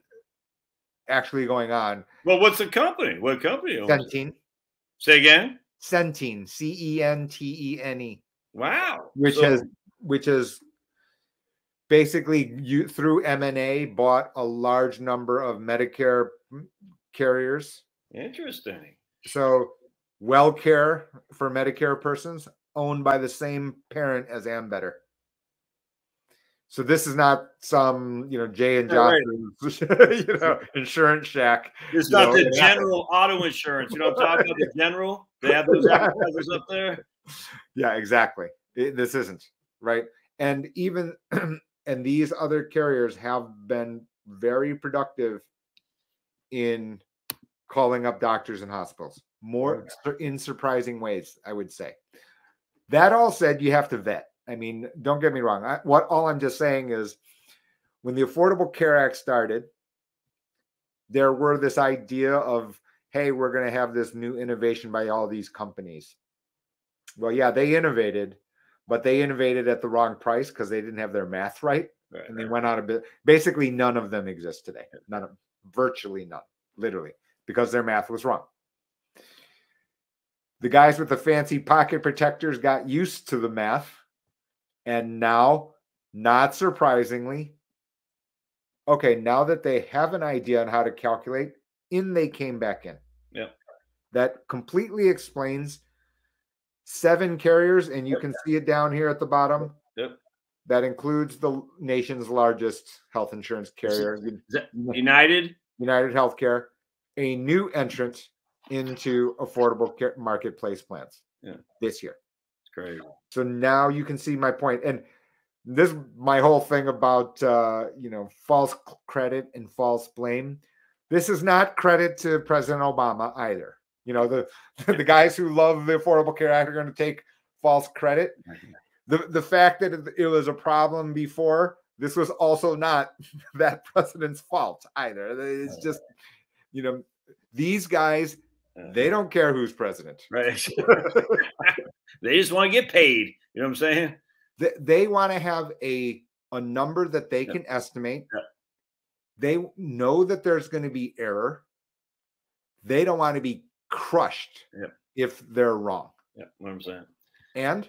actually going on. Well, what's the company? What company? Centene, Say again. Centene, C E N T E N E, Wow. which So- has which has basically you through M and A bought a large number of Medicare carriers. interesting. So WellCare for Medicare persons owned by the same parent as Ambetter. So this is not some, you know, Jay and Yeah, right. You know, insurance shack. It's not know, the happens. general auto insurance. You know what I'm talking about? The general? They have those advertisers up there. Yeah, exactly. It- this isn't right. And even and these other carriers have been very productive in calling up doctors and hospitals more sur- in surprising ways, I would say. That all said, you have to vet. I mean, don't get me wrong. I, what all I'm just saying is when the Affordable Care Act started, there were this idea of, hey, we're going to have this new innovation by all these companies. Well, yeah, they innovated, but they innovated at the wrong price because they didn't have their math right, Right. and they went out of bit. Basically, none of them exist today. None of virtually none, literally, because their math was wrong. The guys with the fancy pocket protectors got used to the math, and now, not surprisingly, okay, now that they have an idea on how to calculate, in they came back in. Yep. That completely explains seven carriers, and you can see it down here at the bottom. Yep. That includes the nation's largest health insurance carrier, United. United Healthcare, a new entrant into affordable care marketplace plans Yeah. this year. It's crazy. So now you can see my point. And this my whole thing about uh, you know false credit and false blame. This is not credit to President Obama either. You know the the guys who love the Affordable Care Act are going to take false credit. The the fact that it was a problem before this was also not that president's fault either. It's just you know these guys Uh, they don't care who's president. right. they just want to get paid. You know what I'm saying? they, they want to have a a number that they Yep. can estimate. Yep. They know that there's going to be error. They don't want to be crushed Yep. if they're wrong. Yeah, what I'm saying. And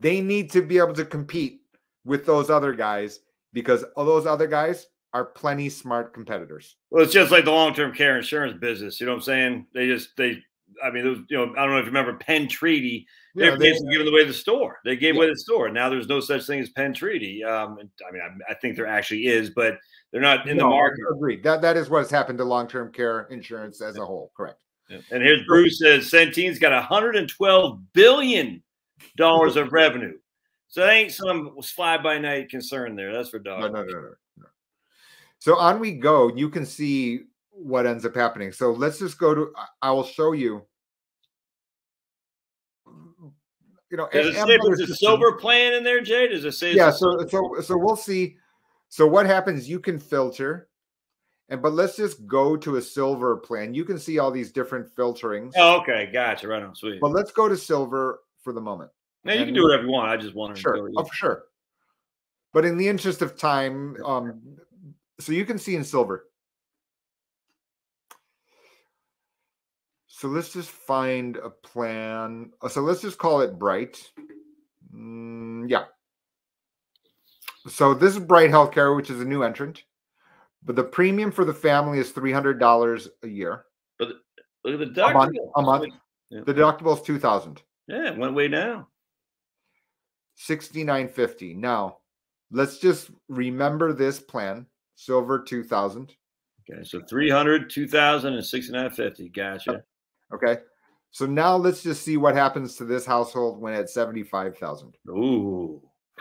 they need to be able to compete with those other guys because all those other guys are plenty smart competitors. Well, it's just like the long-term care insurance business. You know what I'm saying? They just they. I mean, those, you know, I don't know if you remember Penn Treaty. They're Yeah, they- basically giving away the store. They gave Yeah. away the store. Now there's no such thing as Penn Treaty. Um, I mean, I, I think there actually is, but they're not in the market. Agreed. That that is what's happened to long-term care insurance as a whole. Correct. Yeah. And here's Bruce says Centene's got 112 billion dollars of revenue. So that ain't some fly-by-night concern there. That's for dog. No, no, no, no, no. So on we go. You can see what ends up happening. So let's just go to. I- will show you. You know, Does it say there's a silver plan in there, Jay? Does it say? Yeah. So so so we'll see. So what happens? You can filter, and but let's just go to a silver plan. You can see all these different filterings. Oh, okay, gotcha. Right on, sweet. But let's go to silver for the moment. Now you can do whatever you want. I just wanted to Sure, oh, for sure. But in the interest of time, um, so you can see in silver. So let's just find a plan. uh, So let's just call it Bright. Mm, yeah. So this is Bright Healthcare, which is a new entrant, but the premium for the family is three hundred dollars a year. But look at the duck. A month. A month. Yeah. The deductible is two thousand. Yeah, it went way down. 6950. Now, let's just remember this plan, silver 2000, Okay, so 300, 2000, and 6950. Gotcha. okay? So now let's just see what happens to this household when at 75,000. Ooh.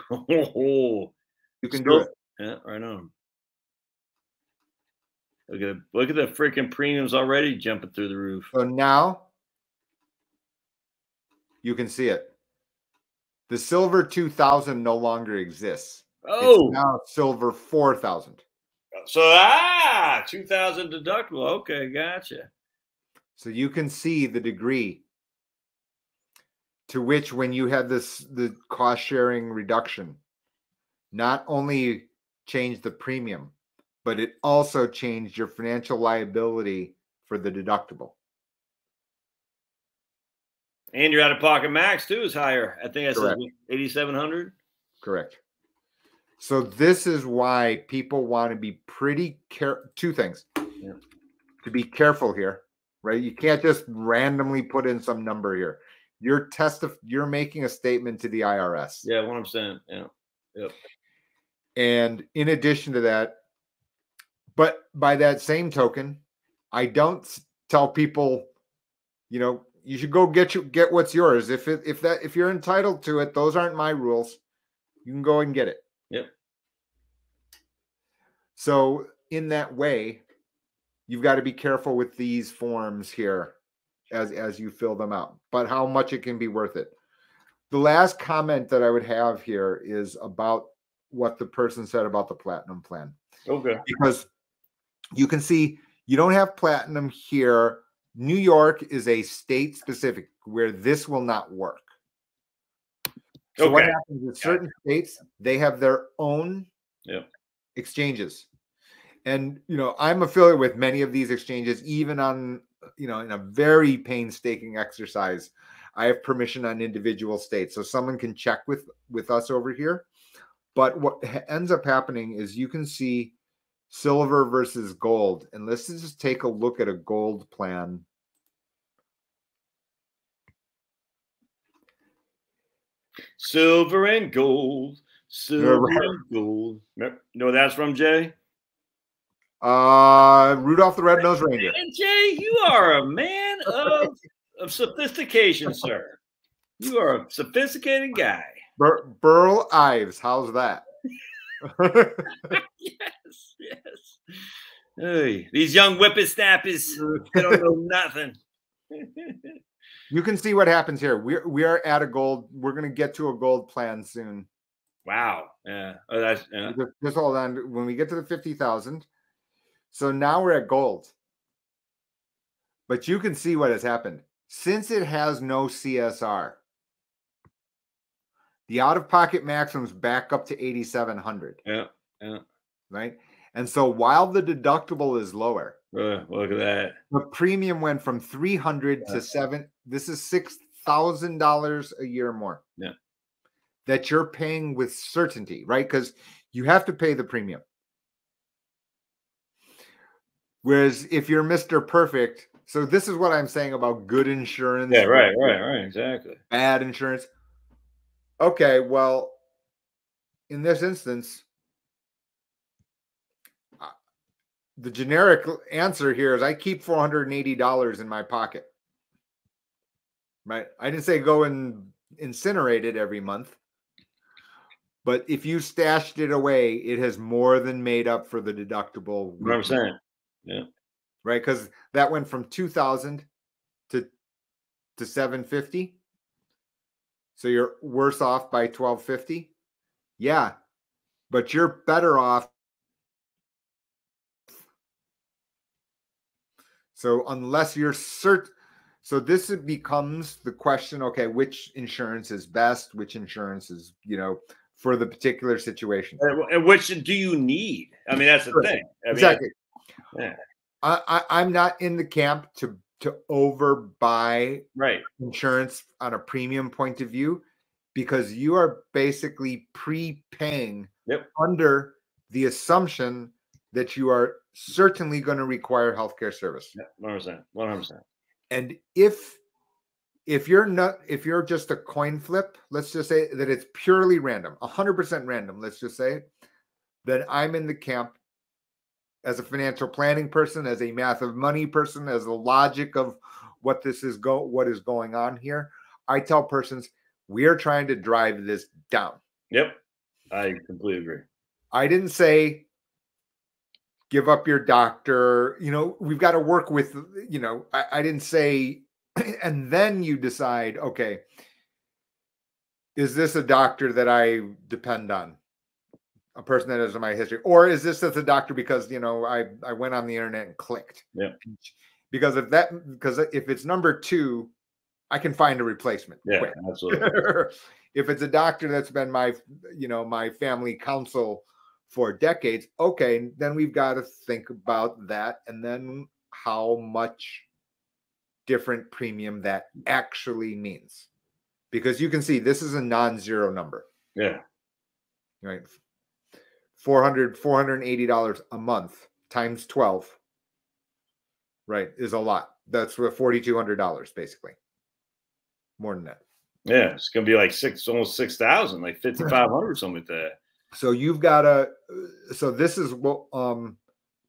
You can Still- do it. Yeah, right on. Look at look at the freaking premiums already jumping through the roof. So now you can see it. The silver 2000 no longer exists. Oh, It's now silver 4000. So ah, 2000 deductible. Okay, gotcha. So you can see the degree to which when you had this the cost sharing reduction not only changed the premium but it also changed your financial liability for the deductible. And your out of pocket max too is higher. I think I said 8700. Correct. So this is why people want to be pretty care two things. Yeah. To be careful here, right? You can't just randomly put in some number here. You're test you're making a statement to the IRS. Yeah, what I'm saying. Yeah. And in addition to that, but by that same token, I don't tell people, you know, you should go get you get what's yours. If it if that if you're entitled to it, those aren't my rules. You can go and get it. Yep. So in that way, you've got to be careful with these forms here as as you fill them out, but how much it can be worth it. The last comment that I would have here is about what the person said about the platinum plan Okay. because you can see you don't have platinum here. New York is a state specific where this will not work. So what happens in certain states, they have their own Yep. exchanges. And you know, I'm affiliated with many of these exchanges, even on you know, in a very painstaking exercise. I have permission on individual states. So someone can check with with us over here. But what ha- ends up happening is you can see silver versus gold. And let's just take a look at a gold plan. Silver and gold. Silver right. and gold. Know that's from, Jay? Uh Rudolph the Red-Nosed Reindeer. And Jay, you are a man of, of sophistication, sir. You are a sophisticated guy. Bur- Burl Ives, how's that? Yes, yes. Hey, these young whippersnappers, they don't know nothing. you can see what happens here. We're we are at a gold. We're gonna get to a gold plan soon. wow. Yeah. Oh, that's yeah. Just, just hold on. When we get to the fifty thousand, so now we're at gold. But you can see what has happened since it has no CSR. The out-of-pocket maximums back up to eighty-seven hundred, Yeah. Yeah. right? And so while the deductible is lower, Uh, look at that. the premium went from 300 Yeah. to 7 this is $6000 a year more Yeah. that you're paying with certainty right because you have to pay the premium whereas if you're mr perfect so this is what i'm saying about good insurance Yeah. Right. Right. Right. Exactly. bad insurance okay well in this instance uh, the generic answer here is i keep $480 in my pocket. Right? I didn't say go and incinerate it every month. But if you stashed it away it has more than made up for the deductible What I'm saying. Yeah. right? Because that went from 2000 to to 750 so you're worse off by 1250 yeah. But you're better off so unless you're certain so this becomes the question okay which insurance is best which insurance is you know for the particular situation And, which do you need? I mean, that's the Right. thing. I mean, exactly yeah. I, I i'm not in the camp to to overbuy Right. insurance on a premium point of view because you are basically prepaying Yep. under the assumption that you are certainly going to require healthcare service. Yeah. One hundred percent. One hundred percent. And if if you're not if you're just a coin flip, let's just say that it's purely random, 100% random, let's just say, then I'm in the camp as a financial planning person, as a math of money person, as the logic of what this is go what is going on here. I tell persons we are trying to drive this down. Yep. I completely agree. I didn't say give up your doctor. You know, we've got to work with, you know, I, I didn't say, and then you decide, okay, is this a doctor that I depend on? A person that is in my history, or is this just a doctor because you know I I went on the internet and clicked? Yeah. Because if that because if it's number two, I can find a replacement. Yeah. quick. Absolutely. if it's a doctor that's been my you know my family counsel for decades okay then we've got to think about that and then how much different premium that actually means because you can see this is a non-zero number Yeah. right 400 480 a month times 12 right is a lot that's what $4200 basically more than that Yeah. It's gonna be like six, almost six thousand, like fifty five hundred, something like that. So you've got a so this is what um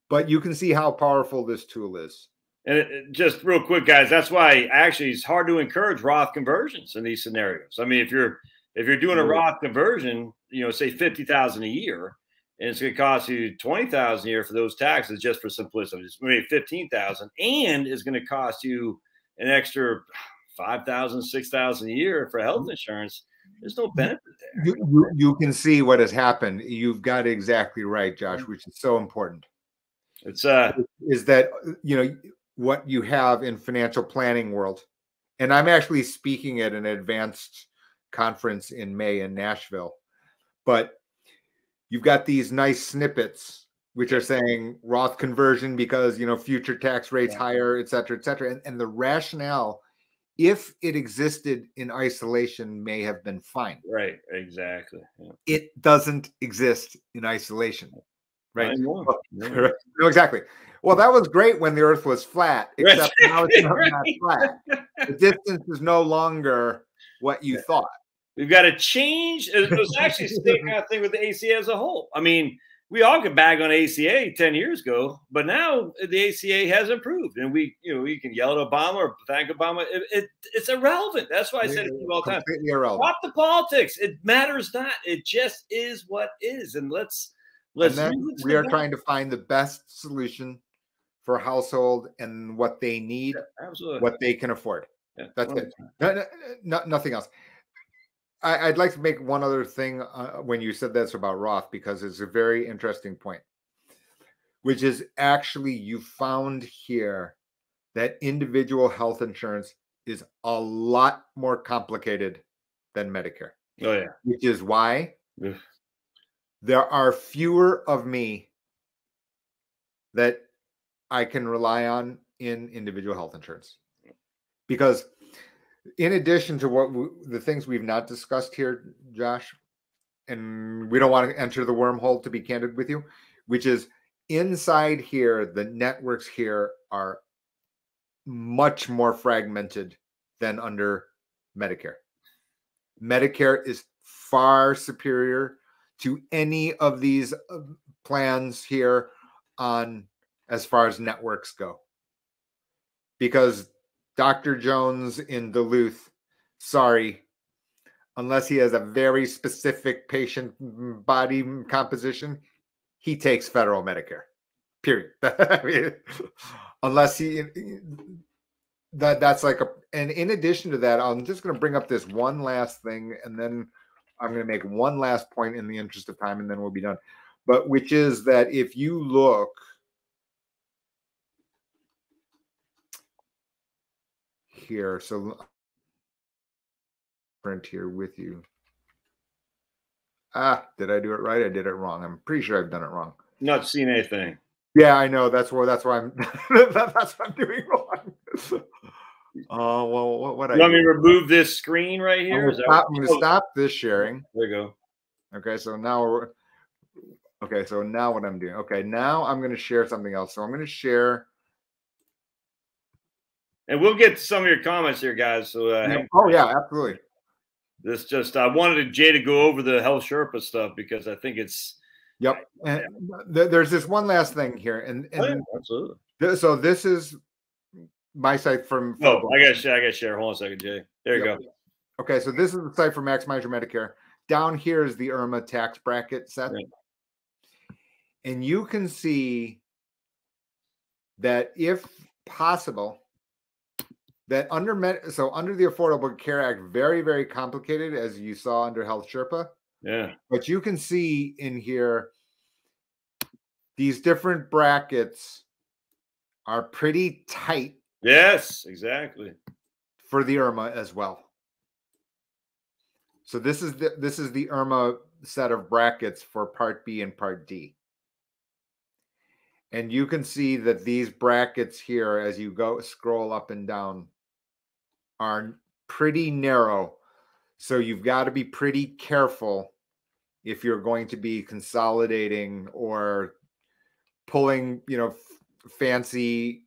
but you can see how powerful this tool is And it, it- just real quick, guys, that's why actually it's hard to encourage Roth conversions in these scenarios. I mean, if you're if you're doing a Roth conversion, you know, say fifty thousand a year, and it's going to cost you twenty thousand a year for those taxes, just for simplicity, it's maybe fifteen thousand, and it's going to cost you an extra five thousand, six thousand a year for health insurance. There's no benefit there. you, you, you can see what has happened you've got it exactly right josh which is so important It's uh, is that you know what you have in financial planning world and i'm actually speaking at an advanced conference in May in Nashville. But you've got these nice snippets which are saying Roth conversion because you know future tax rates yeah. higher, et cetera, et cetera. And, and the rationale, if it existed in isolation, may have been fine. Right, exactly. Yeah. It doesn't exist in isolation. Right. Well, no, exactly. Well, that was great when the earth was flat, except right. now it's not right. flat. The distance is no longer what you thought. We've got to change. It was actually the same kind of thing with the ACA as a whole. I mean, we all could bag on ACA 10 years ago, but now the ACA has improved. And we, you know, we can yell at Obama or thank Obama. It, it it's irrelevant. That's why I said it all the time. Irrelevant. Stop the politics. It matters not. It just is what is. And let's let's and we are trying to find the best solution for household and what they need, yeah, absolutely. what they can afford. Yeah, That's it. No, no, no, nothing else. I, would like to make one other thing uh, when you said that's about Roth because it's a very interesting point, which is actually you found here that individual health insurance is a lot more complicated than Medicare. Oh yeah, which is why there are fewer of me that I can rely on in individual health insurance. Because in addition to what we, the things we've not discussed here, Josh, and we don't want to enter the wormhole to be candid with you, which is inside here, the networks here are much more fragmented than under Medicare. Medicare is far superior to any of these uh, plans here on as far as networks go because Dr. Jones in Duluth, sorry, unless he has a very specific patient body composition, he takes federal Medicare. Period. unless he that that's like a and in addition to that, I'm just going to bring up this one last thing and then I'm going to make one last point in the interest of time and then we'll be done. But which is that if you look here. So print here with you. Ah, did I do it right? I did it wrong. I'm pretty sure I've done it wrong. Not seen anything. Yeah, I know. That's where That's why I'm. that's what I'm doing wrong. Oh uh, well, what? what you I want me to remove this screen right here? I'm going stop, to stop this sharing. There you go. Okay, so now we're. Okay, so now what I'm doing? Okay, now I'm going to share something else. So I'm going to share and we'll get to some of your comments here, guys. So, uh, oh yeah, absolutely. This just I wanted Jay to go over the Health Sherpa stuff because I think it's. Yep. And there's this one last thing here, and, and oh, yeah, absolutely. Th- so this is my site from. Oh, I got I got to share. Hold on a second, Jay. There you yep. go. Okay, so this is the site for Maximize Your Medicare. Down here is the IRMAA tax bracket set, right. and you can see that if possible, that under med- so under the Affordable Care Act, very very complicated as you saw under Health Sherpa. Yeah, but you can see in here these different brackets are pretty tight. Yes, exactly. For the IRMAA as well. So this is the this is the IRMAA set of brackets for Part B and Part D. And you can see that these brackets here, as you go scroll up and down, are pretty narrow. So you've got to be pretty careful if you're going to be consolidating or pulling, you know, f- fancy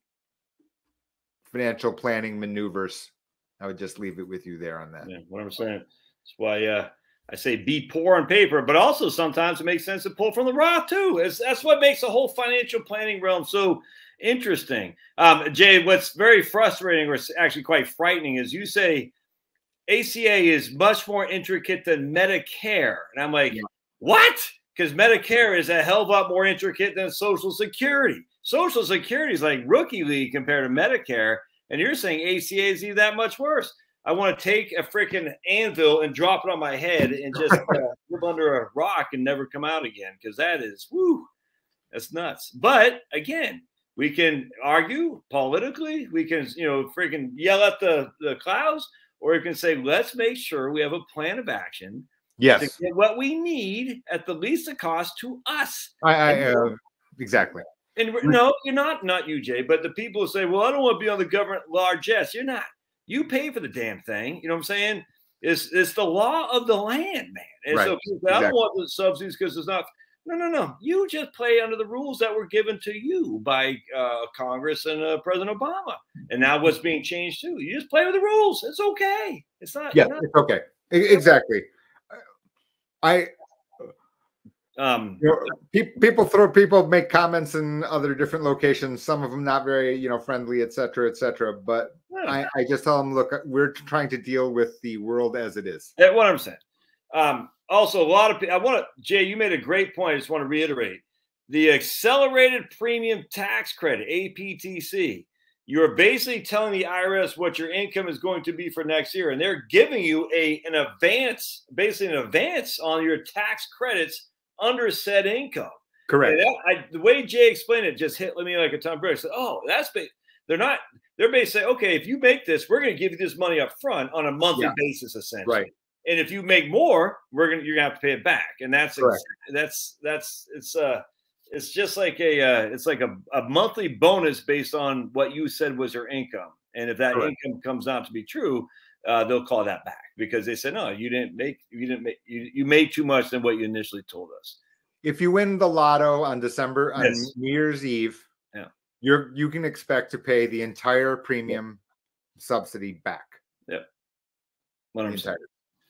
financial planning maneuvers. I would just leave it with you there on that. Yeah, what I'm saying. That's why uh, I say be poor on paper, but also sometimes it makes sense to pull from the Roth too. It's, that's what makes the whole financial planning realm so Interesting. Um, Jay, what's very frustrating or actually quite frightening is you say ACA is much more intricate than Medicare. And I'm like, yeah. what? Because Medicare is a hell of a lot more intricate than Social Security. Social Security is like rookie league compared to Medicare. And you're saying ACA is even that much worse. I want to take a freaking anvil and drop it on my head and just uh, live under a rock and never come out again because that is, whoo, that's nuts. But again, we can argue politically. We can, you know, freaking yell at the, the clouds, or you can say, let's make sure we have a plan of action Yes, what we need at the least of cost to us. I, I uh, exactly. And no, you're not, not you, Jay, but the people who say, well, I don't want to be on the government largesse. You're not. You pay for the damn thing. You know what I'm saying? It's it's the law of the land, man. And Right, so I don't want the subsidies because it's not. No, no, no. You just play under the rules that were given to you by uh, Congress and uh, President Obama. And now what's being changed too. You just play with the rules. It's okay. It's not. Yeah, not- it's okay. Exactly. I um, you know, pe- people throw people make comments in other different locations. Some of them not very you know friendly, et cetera, et cetera. But. I, I just tell them, look, we're trying to deal with the world as it is. That's what I'm saying. Um, also, a lot of people. I want to, Jay. You made a great point. I just want to reiterate the accelerated premium tax credit (APTC). You're basically telling the IRS what your income is going to be for next year, and they're giving you a an advance, basically an advance on your tax credits under said income. Correct. That- I, the way Jay explained it just hit me like a ton of bricks. Oh, that's they're not. They're basically saying, okay, if you make this, we're going to give you this money up front on a monthly Yeah. basis, essentially. Right. And if you make more, we're gonna you're gonna have to pay it back. And that's ex- that's that's it's uh it's just like a uh, it's like a, a monthly bonus based on what you said was your income. And if that Correct. income comes out to be true, uh, they'll call that back because they said no, you didn't make you didn't make you, you made too much than what you initially told us. If you win the lotto on December on Yes. New Year's Eve, Yeah. you're you can expect to pay the entire premium subsidy back. I'm saying.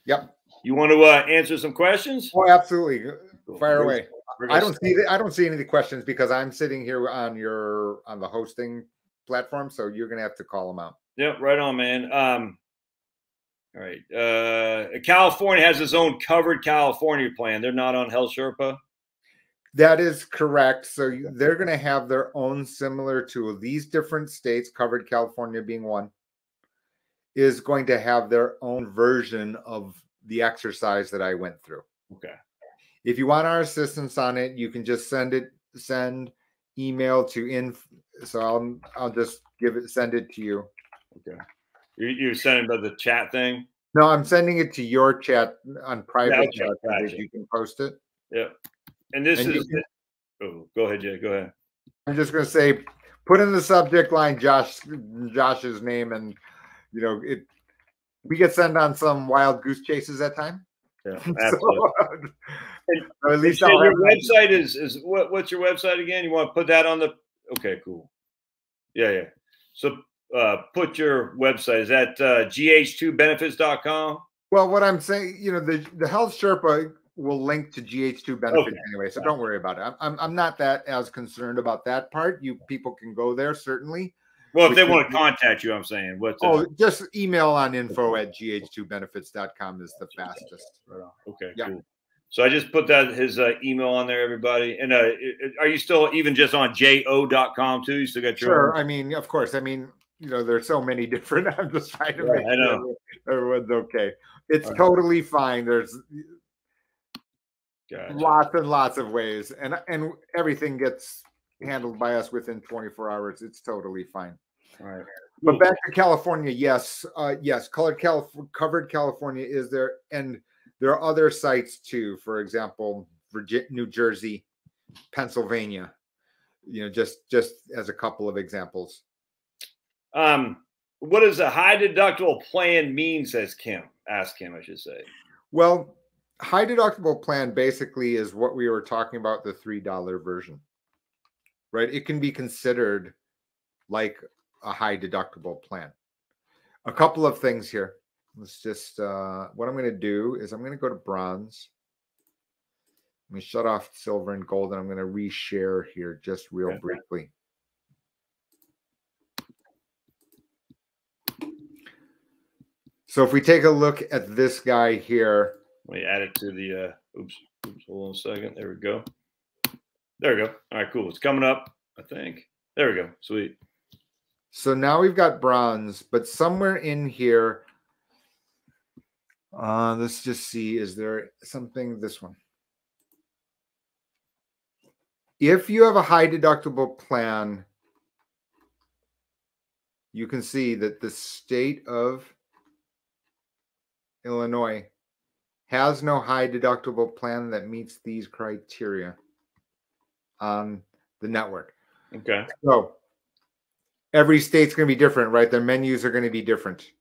Yep. You want to uh, answer some questions? Oh, absolutely. Fire away. I don't see the, I don't see any of the questions because I'm sitting here on your on the hosting platform, so you're gonna have to call them out. Yeah, right on, man. Um, all right. Uh, California has its own covered California plan. They're not on Health Sherpa. That is correct. So they're going to have their own similar to these different states, covered California being one, is going to have their own version of the exercise that I went through. Okay. If you want our assistance on it, you can just send it, send email to inf. So I'll I'll just give it, send it to you. Okay. You you sending about the chat thing? No, I'm sending it to your chat on private chat. gotcha. You can post it. Yeah. And this And is. Oh, go ahead, Jay. Go ahead. I'm just going to say, put in the subject line Josh Josh's name, and you know it. We get sent on some wild goose chases at time. Yeah, So, absolutely. so at least I'll your website is is what? What's your website again? You want to put that on the? Okay, cool. Yeah, yeah. So uh, put your website. Is that uh, gh2benefits.com? well, what I'm saying, you know, the the health Sherpa will link to GH2 benefits Okay. anyway, so don't worry about it. I'm, I'm I'm not that as concerned about that part. You people can go there certainly. Well, if they want to contact you, I'm saying what's the- Oh, just email on info at gh2benefits.com is the fastest. Okay, Yeah. cool. So I just put that his uh, email on there, everybody. And uh, are you still even just on jo.com too? You still got your Sure. I mean, of course. I mean, you know, there's so many different. I'm just trying to Yeah, make I know. everyone's okay. It's totally fine. There's Gotcha. lots and lots of ways, and and everything gets handled by us within 24 hours. It's totally fine. All right. But back to California, yes, uh, yes, colored Calif- covered California is there, and there are other sites too. For example, Virginia, New Jersey, Pennsylvania. You know, just just as a couple of examples. Um, what does a high deductible plan mean? Says Kim. Ask Kim, I should say. Well, high deductible plan basically is what we were talking about the three dollar version, right? It can be considered like a high deductible plan. A couple of things here. Let's just uh, what I'm going to do is I'm going to go to bronze. Let me shut off silver and gold, and I'm going to reshare here just real Okay. briefly. So if we take a look at this guy here, Let me add it to the. Uh, oops. Oops. Hold on a second. There we go. There we go. All right. Cool. It's coming up. I think. There we go. Sweet. So now we've got bronze, but somewhere in here, uh, let's just see, is there something, this one? If you have a high deductible plan, you can see that the state of Illinois, has no high deductible plan that meets these criteria on the network. Okay. So every state's going to be different, right? Their menus are going to be different.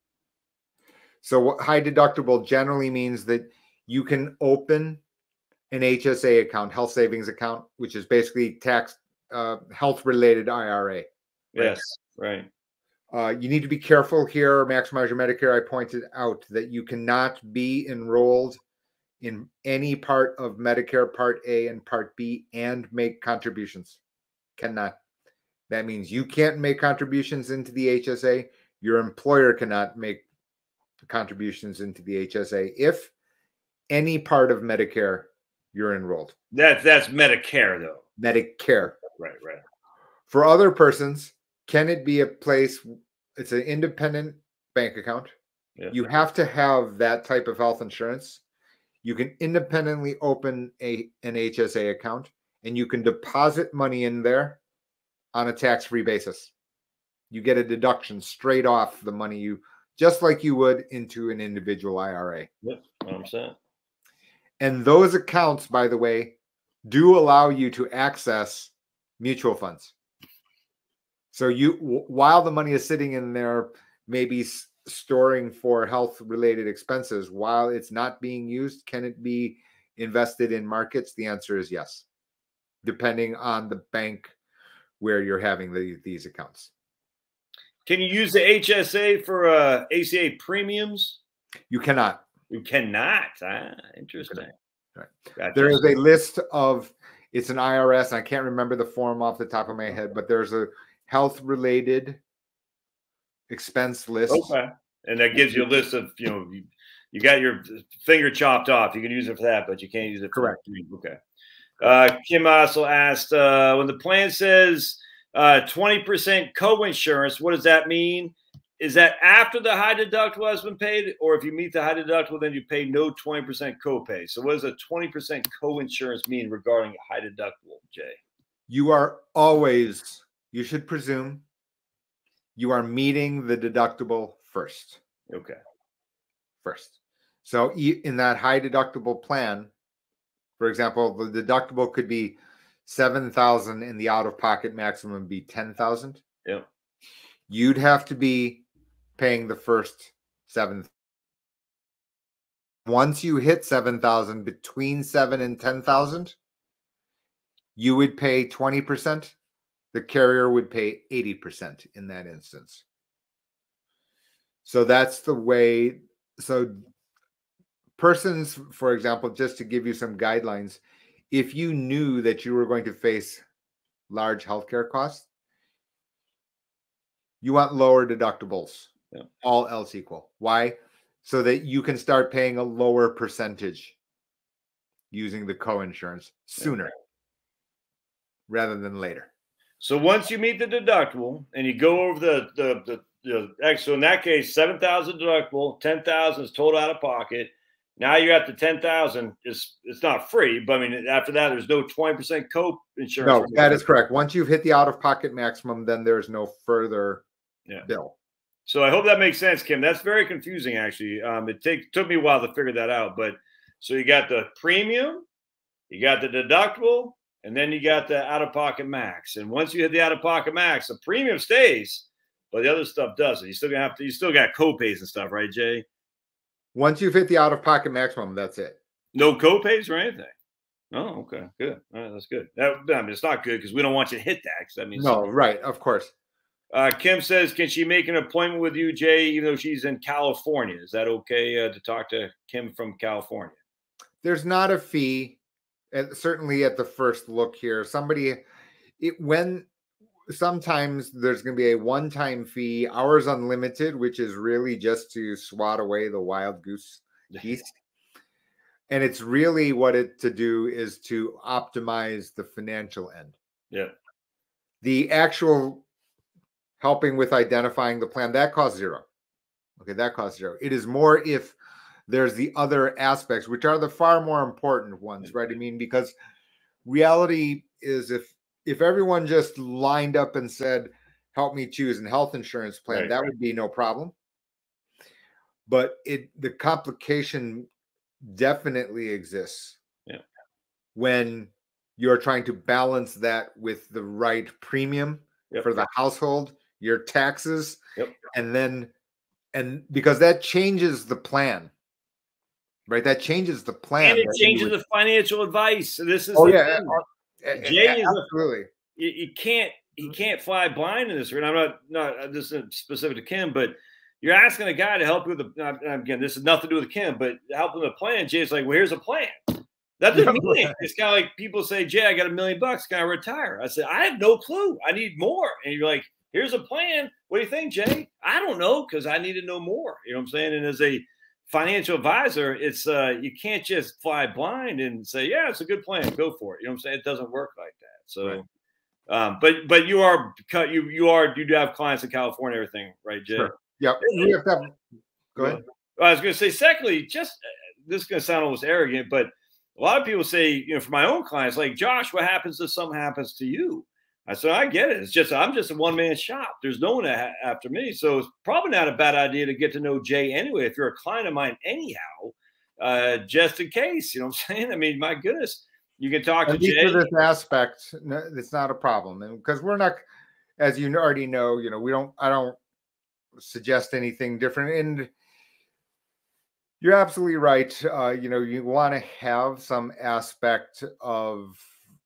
So what high deductible generally means that you can open an HSA account, health savings account, which is basically tax uh, health related IRA. Yes, right. Uh, you need to be careful here. Maximize your Medicare. I pointed out that you cannot be enrolled in any part of Medicare Part A and Part B and make contributions. Cannot. That means you can't make contributions into the HSA. Your employer cannot make contributions into the HSA if any part of Medicare you're enrolled. That's that's Medicare though. Medicare. Right, right. For other persons, can it be a place? It's an independent bank account. Yeah. You have to have that type of health insurance. You can independently open a an HSA account and you can deposit money in there on a tax-free basis. You get a deduction straight off the money you just like you would into an individual IRA. Yep, 100%. And those accounts, by the way, do allow you to access mutual funds. So you, while the money is sitting in there, maybe storing for health related expenses, while it's not being used, can it be invested in markets? The answer is yes, depending on the bank where you're having the, these accounts. Can you use the HSA for uh, ACA premiums? You cannot. You cannot. Ah, interesting. Right. Gotcha. There is a list of it's an IRS. And I can't remember the form off the top of my head, but there's a health related expense list. Okay. And that gives you a list of, you know, you, you got your finger chopped off. You can use it for that, but you can't use it for Correct. Okay. Uh, Kim also asked uh, when the plan says uh, 20% co insurance, what does that mean? Is that after the high deductible has been paid, or if you meet the high deductible, then you pay no 20% copay? So, what does a 20% co insurance mean regarding a high deductible, Jay? You are always, you should presume, you are meeting the deductible first. Okay. First. So in that high deductible plan, for example, the deductible could be 7,000 and the out of pocket maximum be 10,000. Yep. You'd have to be paying the first 7 Once you hit 7,000 between 7 and 10,000, you would pay 20%. The carrier would pay 80% in that instance. So that's the way so persons for example just to give you some guidelines if you knew that you were going to face large healthcare costs you want lower deductibles Yeah. all else equal why so that you can start paying a lower percentage using the co-insurance sooner rather than later So once you meet the deductible and you go over the the the, the so in that case, seven thousand deductible, ten thousand is total out of pocket. Now you're at the ten thousand. It's it's not free, but I mean after that, there's no twenty percent co insurance. no that is correct once you've hit the out-of-pocket maximum then there's no further Yeah. bill So I hope that makes sense, Kim. That's very confusing, actually. Um, it take, took me a while to figure that out, but so you got the premium, you got the deductible, and then you got the out of pocket max. And once you hit the out of pocket max, the premium stays, but the other stuff doesn't. You still gonna have to. You still got copays and stuff, right, Jay? once you've hit the out-of-pocket maximum that's it No copays or anything. Oh, okay, good. All right, that's good. That, I mean, it's not good because we don't want you to hit that. Because that means no right of course Uh, Kim says, can she make an appointment with you, Jay, even though she's in California? Is that okay uh, to talk to Kim from California? there's not a fee and certainly at the first look here somebody it when sometimes there's going to be a one-time fee hours unlimited which is really just to swat away the wild goose geese. And it's really what it to do is to optimize the financial end. Yeah. the actual helping with identifying the plan that costs zero. Okay that costs zero. It is more if there's the other aspects which are the far more important ones mm-hmm. right i mean because reality is if if everyone just lined up and said help me choose a health insurance plan Right, that right. would be no problem but it the complication definitely exists. Yeah. When you're trying to balance that with the right premium Yep. for the household, your taxes, Yep. and then and because that changes the plan. Right? That changes the plan. and it changes would- the financial advice. This is Oh yeah. thing. a- a- Jay a- is a- absolutely. you, you can't he mm-hmm. can't fly blind in this. And I'm not not this isn't specific to Kim, but you're asking a guy to help you with the again. This has nothing to do with Kim, but help him with a plan. Jay's like, well, here's a plan. That doesn't mean anything. It's kind of like people say, Jay, I got a million bucks. Can I retire? I said, I have no clue. I need more. And you're like, here's a plan. What do you think, Jay? I don't know because I need to know more. You know what I'm saying? And as a financial advisor, it's uh you can't just fly blind and say, yeah, it's a good plan. Go for it. You know what I'm saying? It doesn't work like that. So. Right. Um, but but you are cut you you are you do have clients in California, everything, right, Jay? Sure. Yep. We have to have, go ahead. I was going to say, secondly, just uh, this is going to sound almost arrogant, but a lot of people say, you know, for my own clients, like Josh, what happens if something happens to you? I said, I get it. It's just I'm just a one man shop. There's no one a- after me, so it's probably not a bad idea to get to know Jay anyway. If you're a client of mine, anyhow, uh, just in case. You know what I'm saying? I mean, my goodness, you can talk to At least Jay. for this aspect, no, it's not a problem, and because we're not, as you already know, you know, we don't. I don't suggest anything different, and you're absolutely right. Uh, you know, you want to have some aspect of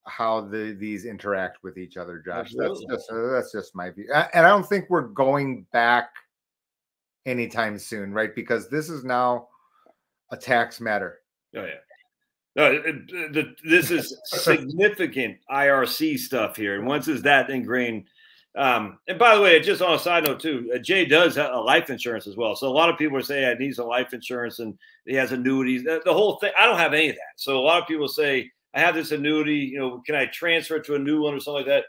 how the these interact with each other, Josh. Absolutely. That's just uh, that's just my view, and I don't think we're going back anytime soon, right? Because this is now a tax matter. Oh yeah. No, it- it- the, this is significant IRC stuff here, and once is that ingrained. Um, and by the way, just on a side note too, uh, Jay does have a life insurance as well. So a lot of people are saying I need some life insurance, and he has annuities. The, the whole thing. I don't have any of that. So a lot of people say I have this annuity. You know, can I transfer it to a new one or something like that?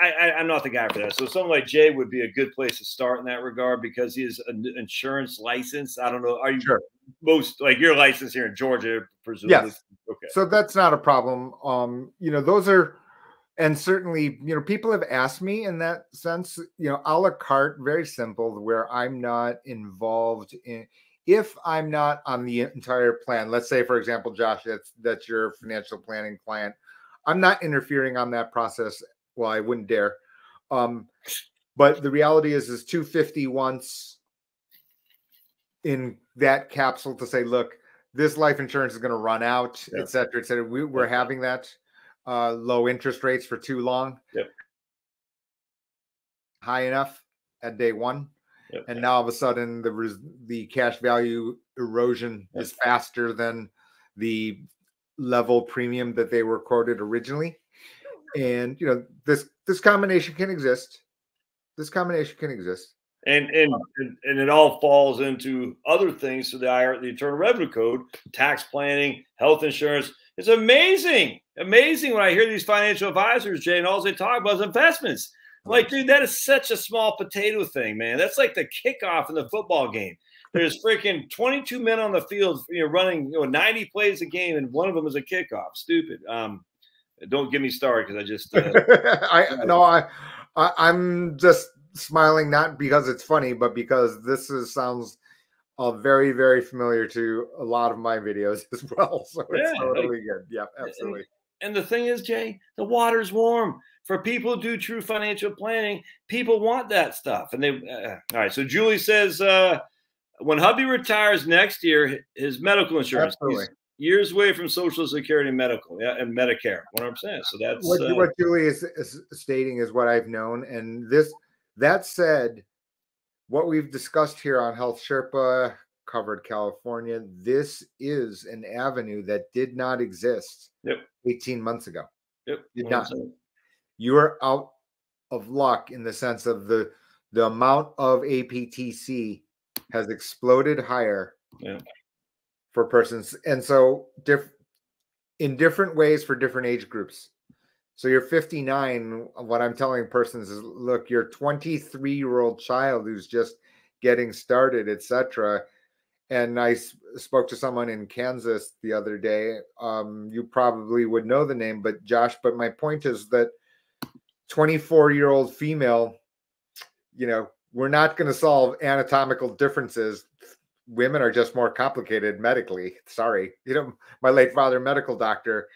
I, I, I'm not the guy for that. So someone like Jay would be a good place to start in that regard because he is an insurance license. I don't know. Are you Sure. most like your license here in Georgia, presumably? Yes. Okay. So that's not a problem. Um, you know, those are, and certainly, you know, people have asked me in that sense, you know, a la carte, very simple, where I'm not involved in, if I'm not on the entire plan, let's say, for example, Josh, that's that's your financial planning client, I'm not interfering on that process. Well, I wouldn't dare. Um, but the reality is, is 250 once in that capsule to say, look, this life insurance is going to run out, Yeah. et cetera, et cetera. We, we're having that uh, low interest rates for too long. Yep. High enough at day one. Yep. And now all of a sudden the res- the cash value erosion Yep. is faster than the level premium that they were quoted originally. And you know, this this combination can exist. This combination can exist. and and um, and- and it all falls into other things. So the IR, the Internal Revenue Code, tax planning, health insurance. It's amazing, amazing when I hear these financial advisors, Jay, and all they talk about is investments. Like, dude, that is such a small potato thing, man. That's like the kickoff in the football game. There's freaking 22 men on the field, you know, running, you know, 90 plays a game, and one of them is a kickoff. Stupid. Um, don't get me started because I just uh, I no, I, I I'm just smiling not because it's funny, but because this is sounds uh, very very familiar to a lot of my videos as well. So it's Yeah, like- totally good. Yeah, absolutely. And the thing is, Jay, the water's warm. For people who do true financial planning, people want that stuff. And they, uh, all right. So Julie says, uh, when hubby retires next year, his medical insurance, years away from Social Security and medical, yeah, and Medicare, 100%. So that's, What, uh, what Julie is, is stating is what I've known, and this that said, what we've discussed here on Health Sherpa covered California. This is an avenue that did not exist Yep. 18 months ago. yep, did not. 100%. you are out of luck in the sense of the the amount of APTC has exploded higher Yeah. for persons, and so diff in different ways for different age groups. So you're 59. What I'm telling persons is, look, your 23 year old child who's just getting started, etc. And I spoke to someone in Kansas the other day. Um, you probably would know the name, but Josh. But my point is that 24 year old female, you know, we're not going to solve anatomical differences women are just more complicated medically. Sorry, you know, my late father, medical doctor,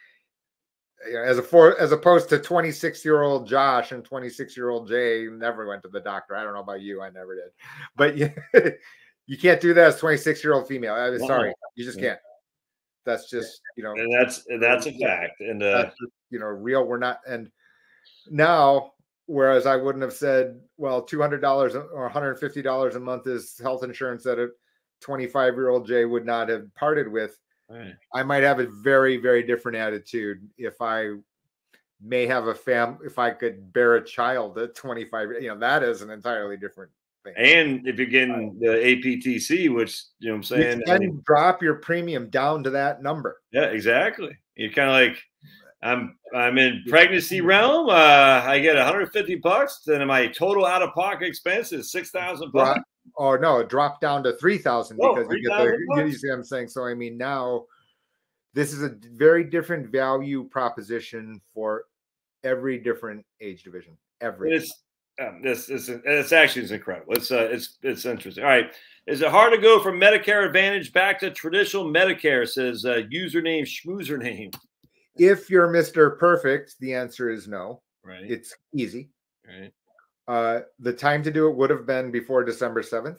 you know, as a for as opposed to 26 year old Josh and 26 year old Jay never went to the doctor. I don't know about you, I never did, but you, you can't do that as 26 year old female. I'm sorry, you just can't. That's just you know, and that's and that's a fact. And uh, just, you know, real. We're not. And now, whereas I wouldn't have said, well, two hundred dollars or one hundred fifty dollars a month is health insurance that a twenty five year old Jay would not have parted with. right. I might have a very, very different attitude if I may have a fam if I could bear a child at 25. You know, that is an entirely different thing. and if you're getting the APTC, which you know what I'm you saying, I can drop your premium down to that number. yeah, exactly. You're kind of like. I'm I'm in pregnancy realm. Uh, I get 150 bucks. Then my total out of pocket expense is six thousand bucks. Or no, drop down to 3,000 Oh, because you get 3,000 the, you see what I'm saying? So, I mean, now this is a very different value proposition for every different age division. Every. It's um, this is it's actually it's incredible. It's uh, it's it's interesting. All right, is it hard to go from Medicare Advantage back to traditional Medicare? Says uh, username schmoozername. If you're Mr. Perfect, the answer is no. Right. It's easy. right. Uh, the time to do it would have been before December 7th.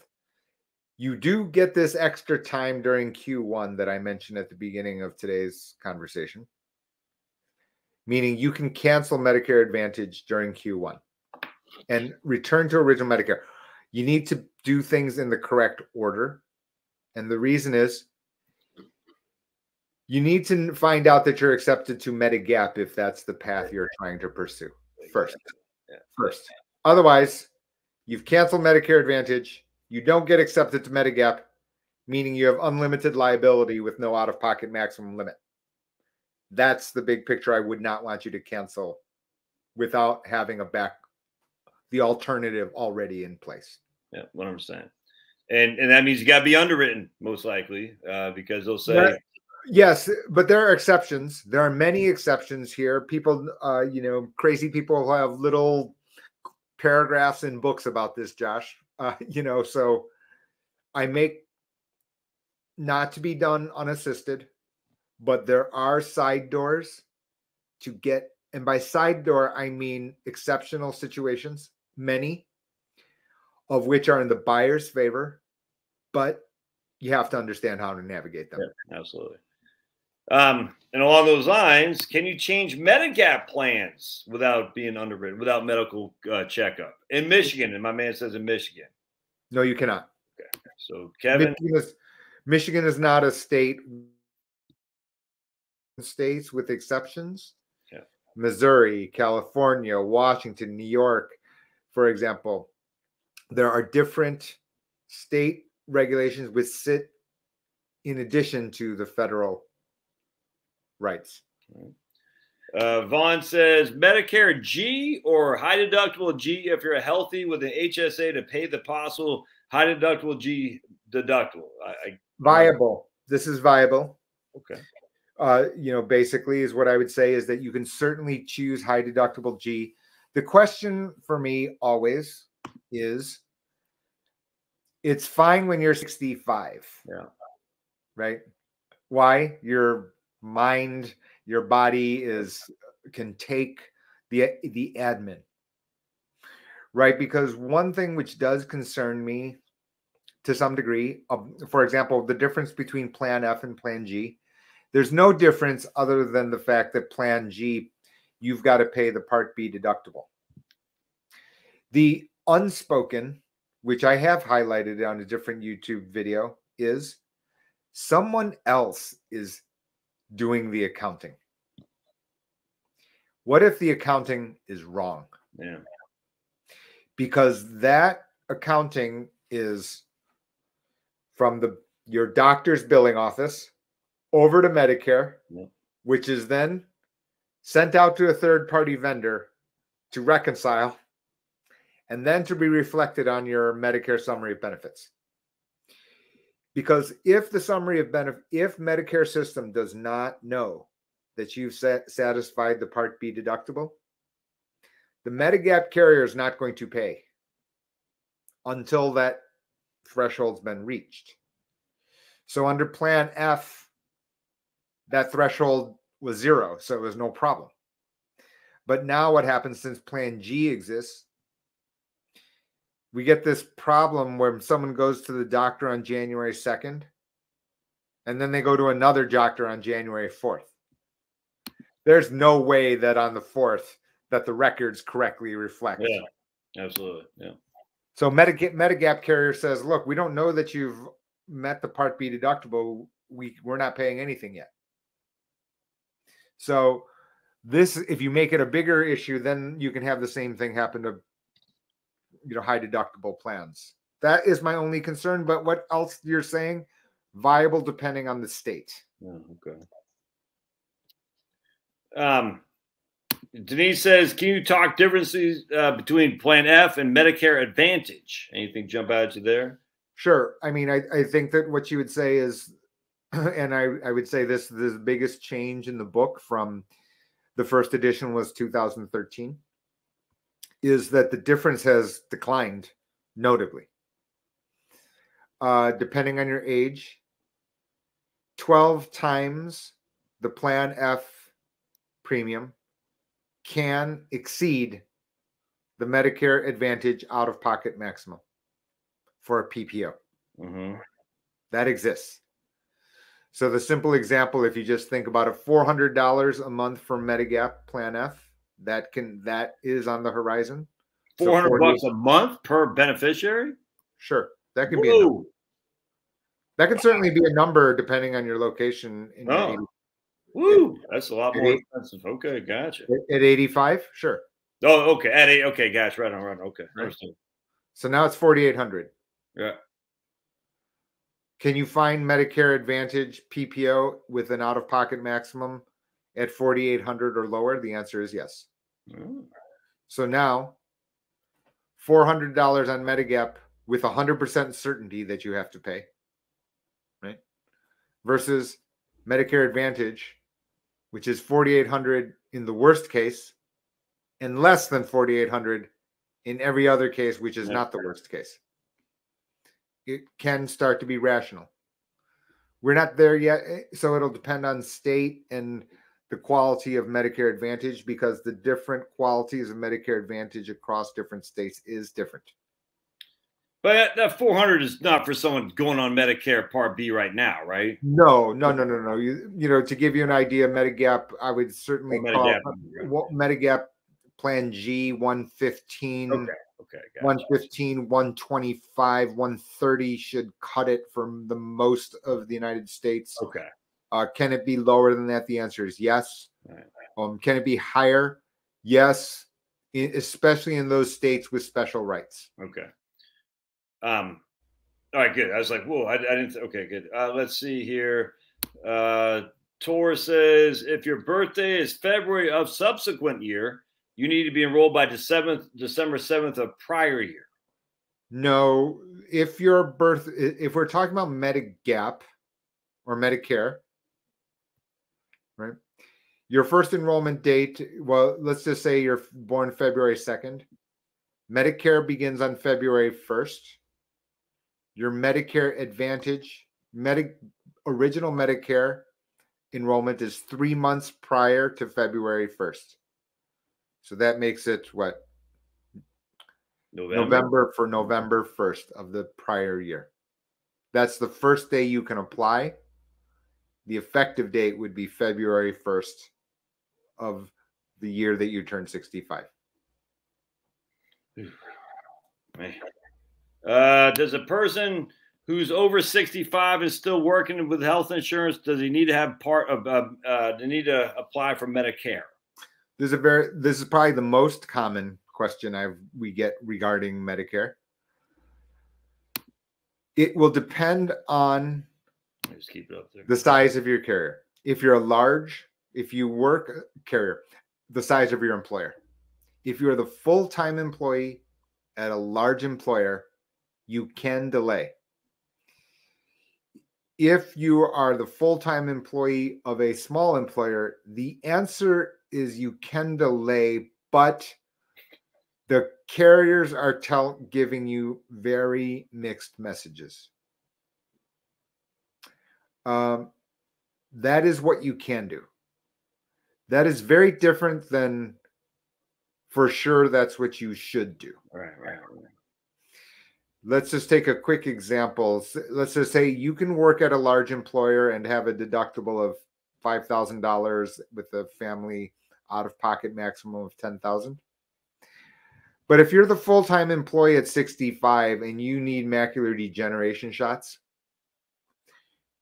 You do get this extra time during Q1 that I mentioned at the beginning of today's conversation, meaning you can cancel Medicare Advantage during Q1 and return to original Medicare. You need to do things in the correct order. And the reason is you need to find out that you're accepted to Medigap if that's the path you're trying to pursue first. First. Otherwise, you've canceled Medicare Advantage. You don't get accepted to Medigap, meaning you have unlimited liability with no out of pocket maximum limit. That's the big picture I would not want you to cancel without having a back, the alternative already in place. Yeah, one hundred percent. And and that means you got to be underwritten most likely uh, because they'll say Right. Yes, but there are exceptions. There are many exceptions here. People, uh, you know, crazy people who have little paragraphs in books about this, Josh. Uh, you know, so I make not to be done unassisted, but there are side doors to get, and by side door, I mean exceptional situations, many of which are in the buyer's favor, but you have to understand how to navigate them. Yeah, absolutely. Um, and along those lines, can you change Medigap plans without being underwritten, without medical uh, checkup in Michigan? And my man says in Michigan. No, you cannot. Okay. So Kevin, Michigan is, Michigan is not a state. States with exceptions. Yeah. Missouri, California, Washington, New York, for example, there are different state regulations which sit in addition to the federal rights. uh, Vaughn says Medicare G or high deductible G if you're healthy with an HSA to pay the possible high deductible G deductible. I, I Viable. This is viable. okay. uh, you know, basically is what I would say is that you can certainly choose high deductible G. The question for me always is it's fine when you're 65. Yeah. Right? Why? Your mind, your body is can take the the admin. Right? Because one thing which does concern me to some degree, um, for example, the difference between plan F and plan G there's no difference other than the fact that plan G, you've got to pay the Part B deductible. The unspoken, which I have highlighted on a different YouTube video, is someone else is doing the accounting. What if the accounting is wrong? Yeah. because that accounting is from the your doctor's billing office over to Medicare, Yep. which is then sent out to a third party vendor to reconcile and then to be reflected on your Medicare summary of benefits. Because if the summary of benefit, if Medicare system does not know that you've satisfied the Part B deductible, the Medigap carrier is not going to pay until that threshold's been reached. So under Plan F, that threshold was zero, so it was no problem. But now what happens since Plan G exists? We get this problem where someone goes to the doctor on January 2nd, and then they go to another doctor on January 4th. There's no way that on the 4th that the records correctly reflect. Yeah, absolutely. Yeah. So Medigap, Medigap carrier says, look, we don't know that you've met the Part B deductible. We we're not paying anything yet. So this, if you make it a bigger issue, then you can have the same thing happen to you know high deductible plans. That is my only concern. But what else you're saying? Viable depending on the state. Oh, okay. Um, Denise says, "Can you talk differences uh, between Plan F and Medicare Advantage? Anything jump out to you there?" Sure. I mean, I, I think that what you would say is, and I, I would say this the biggest change in the book from the first edition was 2013, is that the difference has declined notably. Uh, depending on your age, 12 times the Plan F premium can exceed the Medicare Advantage out of pocket maximum for a PPO. Mm-hmm. That exists. So the simple example, if you just think about hundred dollars a month for Medigap Plan F, that can that is on the horizon. Four hundred so bucks a month per beneficiary. Sure, that could be. A number. That can certainly be a number depending on your location. In oh. Your Woo, that's a lot more expensive. Okay, gotcha. At 85, sure. Oh, okay. At eight, okay, gotcha. Right on, right on. Okay. Right. So now it's 4,800. Yeah. Can you find Medicare Advantage PPO with an out of pocket maximum at 4,800 or lower? The answer is yes. Mm. So now $400 on Medigap with 100% certainty that you have to pay, right? Versus Medicare Advantage which is 4,800 in the worst case and less than 4,800 in every other case, which is not the worst case. It can start to be rational. We're not there yet, eh, so it'll depend on state and the quality of Medicare Advantage because the different qualities of Medicare Advantage across different states is different. But that 400 is not for someone going on Medicare Part B right now, right? No, no, no, no, no. You, you know, to give you an idea, Medigap, I would certainly oh, call Medigap, Medigap Plan G 115. Okay. Okay. Gotcha. 115, 125, 130 should cut it from the most of the United States. Okay. Uh, can it be lower than that? The answer is yes. Um, can it be higher? Yes, especially in those states with special rights. Okay. Um, all right, good. I was like, whoa, I, I didn't. Okay, good. Uh, let's see here. Uh, Tor says if your birthday is February of subsequent year, you need to be enrolled by December December seventh of prior year. No, if your birth, if we're talking about Medigap or Medicare, right? Your first enrollment date, well, let's just say you're born February 2nd. Medicare begins on February 1st your Medicare Advantage, Medi- original Medicare enrollment is three months prior to February 1st. So that makes it what? November. November for November 1st of the prior year. That's the first day you can apply. The effective date would be February 1st of the year that you turn 65. Uh, does a person who's over 65 and still working with health insurance does he need to have part of uh, uh they need to apply for medicare? This is a very this is probably the most common question i we get regarding medicare. It will depend on just keep it up there. the size of your carrier if you're a large if you work uh, carrier the size of your employer if you're the full-time employee at a large employer you can delay. If you are the full time employee of a small employer, the answer is you can delay, but the carriers are tell, giving you very mixed messages. Um, that is what you can do. That is very different than for sure that's what you should do. Right, right, right. Let's just take a quick example. Let's just say you can work at a large employer and have a deductible of $5,000 with a family out of pocket maximum of 10,000. But if you're the full-time employee at 65 and you need macular degeneration shots,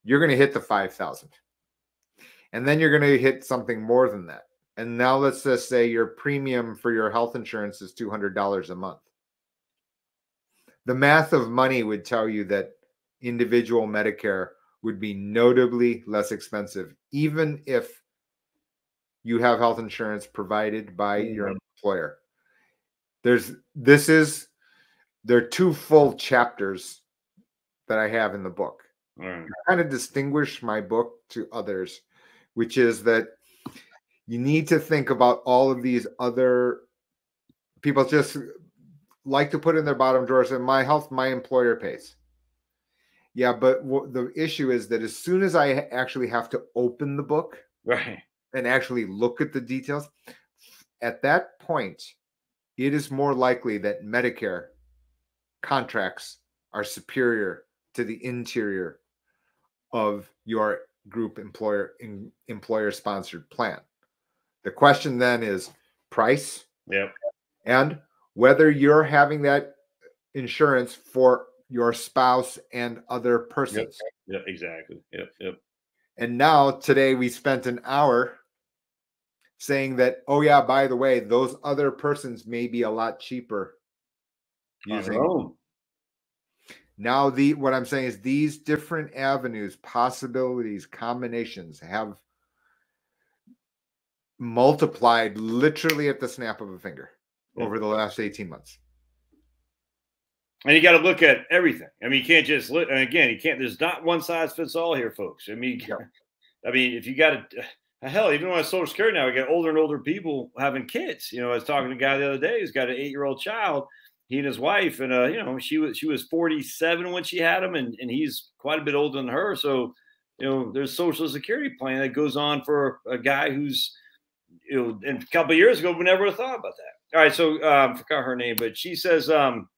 you're going to hit the 5,000. And then you're going to hit something more than that. And now let's just say your premium for your health insurance is $200 a month. The math of money would tell you that individual Medicare would be notably less expensive, even if you have health insurance provided by your Mhm. employer. There's this is there are two full chapters that I have in the book Mm. right. kind of distinguish my book to others, which is that you need to think about all of these other people just like to put in their bottom drawers and my health, my employer pays. Yeah, but the issue is that as soon as I actually have to open the book Right. and actually look at the details, at that point, it is more likely that Medicare contracts are superior to the interior of your group employer in, employer sponsored plan. The question then is price Yep. and whether you're having that insurance for your spouse and other persons. Yep. Exactly. Yep. Yep. And now today we spent an hour saying that, oh yeah, by the way, those other persons may be a lot cheaper. Using. Now the what I'm saying is these different avenues, possibilities, combinations have multiplied literally at the snap of a finger Yeah. over the last 18 months. And you got to look at everything. I mean, you can't just look. And again, you can't. There's not one size fits all here, folks. I mean, Yeah. I mean, if you got to, hell, even on Social Security now, we got older and older people having kids. You know, I was talking to a guy the other day who's got an eight year old child. He and his wife, and uh, you know, she was she was 47 when she had him, and and he's quite a bit older than her. So, you know, there's Social Security plan that goes on for a guy who's, you know, and a couple of years ago, we never thought about that. All right, so um, forgot her name, but she says, um,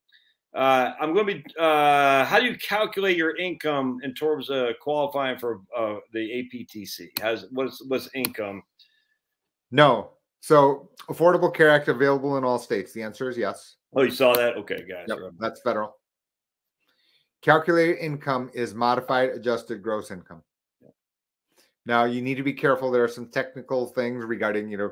uh, I'm going to be. Uh, how do you calculate your income in terms of qualifying for uh, the APTC? Has what's what's income? No. So Affordable Care Act available in all states. The answer is yes. Oh, you saw that? Okay, guys. Yep, that's federal. Calculated income is modified adjusted gross income. Now you need to be careful. There are some technical things regarding, you know,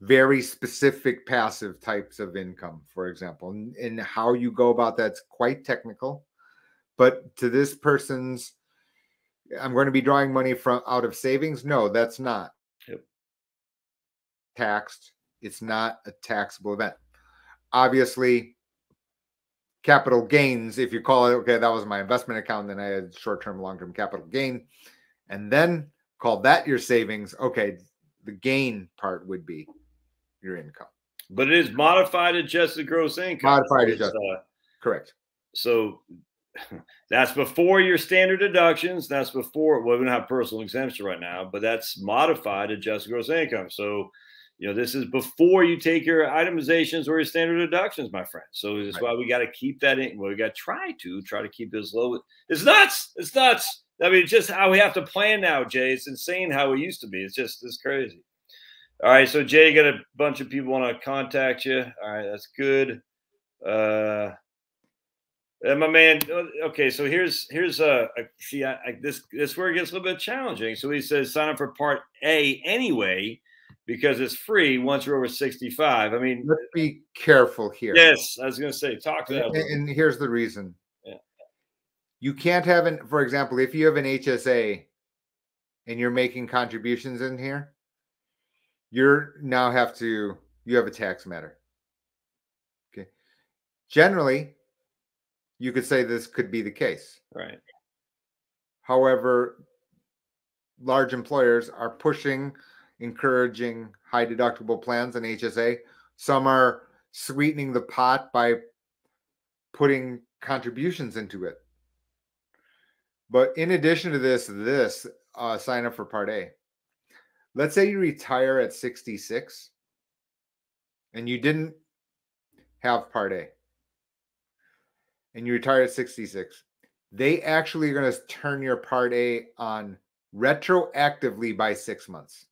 very specific passive types of income, for example, and, and how you go about that's quite technical. But to this person's, I'm going to be drawing money from out of savings. No, that's not Yep. Taxed. It's not a taxable event. Obviously, capital gains, if you call it, okay, that was my investment account, then I had short term, long term capital gain, and then call that your savings. Okay, the gain part would be your income. But it is modified adjusted gross income. Modified adjusted. uh, Correct. so that's before your standard deductions. That's before well, we don't have personal exemption right now, but that's modified adjusted gross income. So you know, this is before you take your itemizations or your standard deductions, my friend. So that's Right. why we got to keep that in. Well, we got to try to try to keep it as low. It's nuts. It's nuts. I mean, just how we have to plan now, Jay. It's insane how it used to be. It's just it's crazy. All right, so Jay, got a bunch of people want to contact you. All right, that's good. Uh, and my man, uh, okay, so here's here's uh, uh see, I, I, this this where it gets a little bit challenging. So he says sign up for Part A anyway because it's free once you're over 65. I mean, Let's be careful here. yes, I was gonna say talk to that. And, and here's the reason. Yeah. You can't have an, for example, if you have an HSA and you're making contributions in here, you're now have to, you have a tax matter. Okay. Generally, you could say this could be the case. right. However, large employers are pushing, encouraging high deductible plans in HSA. Some are sweetening the pot by putting contributions into it. But in addition to this, this uh, sign up for Part A. Let's say you retire at 66 and you didn't have Part A and you retire at 66. They actually are going to turn your Part A on retroactively by six months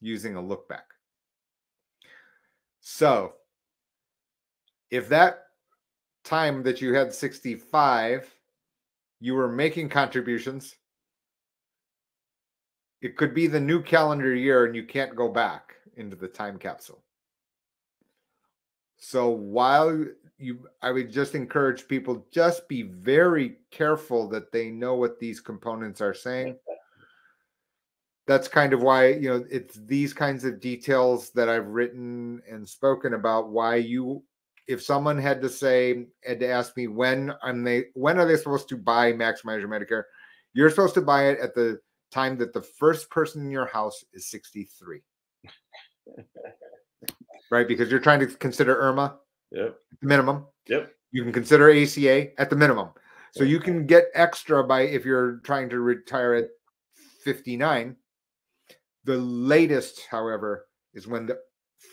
using a look back. So if that time that you had 65, you were making contributions, it could be the new calendar year and you can't go back into the time capsule. So while you I would just encourage people just be very careful that they know what these components are saying. That's kind of why, you know, it's these kinds of details that I've written and spoken about why you if someone had to say had to ask me when am they when are they supposed to buy maximize your medicare you're supposed to buy it at the time that the first person in your house is 63 right because you're trying to consider IRMAA? Yep. minimum? Yep. you can consider aca at the minimum. So you can get extra by if you're trying to retire at 59 the latest however is when the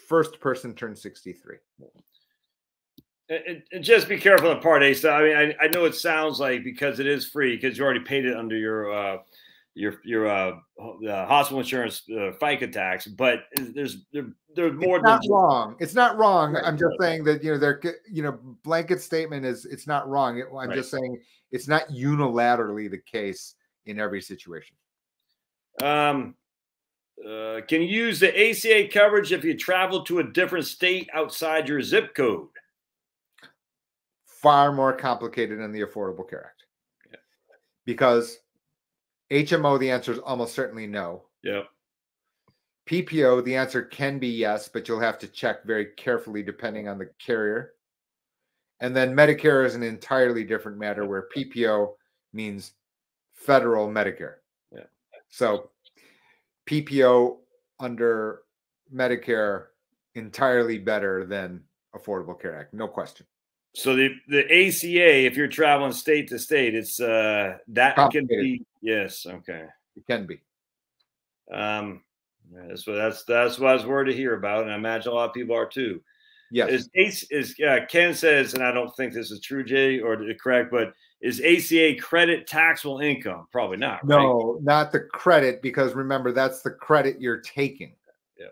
first person turns 63 And, and just be careful on part A stuff. I mean, I, I know it sounds like because it is free because you already paid it under your uh, your your uh, uh, hospital insurance uh, FICA tax, but there's there, there's more it's than not just- wrong. It's not wrong. Right. I'm just saying that you know there you know blanket statement is it's not wrong. It- I'm Right. just saying it's not unilaterally the case in every situation. Um, uh, can you use the ACA coverage if you travel to a different state outside your zip code? Far more complicated than the Affordable Care Act. Yeah. Because HMO, the answer is almost certainly no. Yeah. PPO, the answer can be yes, but you'll have to check very carefully depending on the carrier. And then Medicare is an entirely different matter where PPO means federal Medicare. Yeah. So PPO under Medicare entirely better than Affordable Care Act, no question. So the the ACA, if you're traveling state to state, it's uh that can be yes, okay. It can be. Um, that's what that's that's what I was worried to hear about, and I imagine a lot of people are too. Yes. Is is uh, Ken says, and I don't think this is true, Jay, or correct, but is ACA credit taxable income? Probably not. right? no, not the credit, because remember, that's the credit you're taking. Yeah,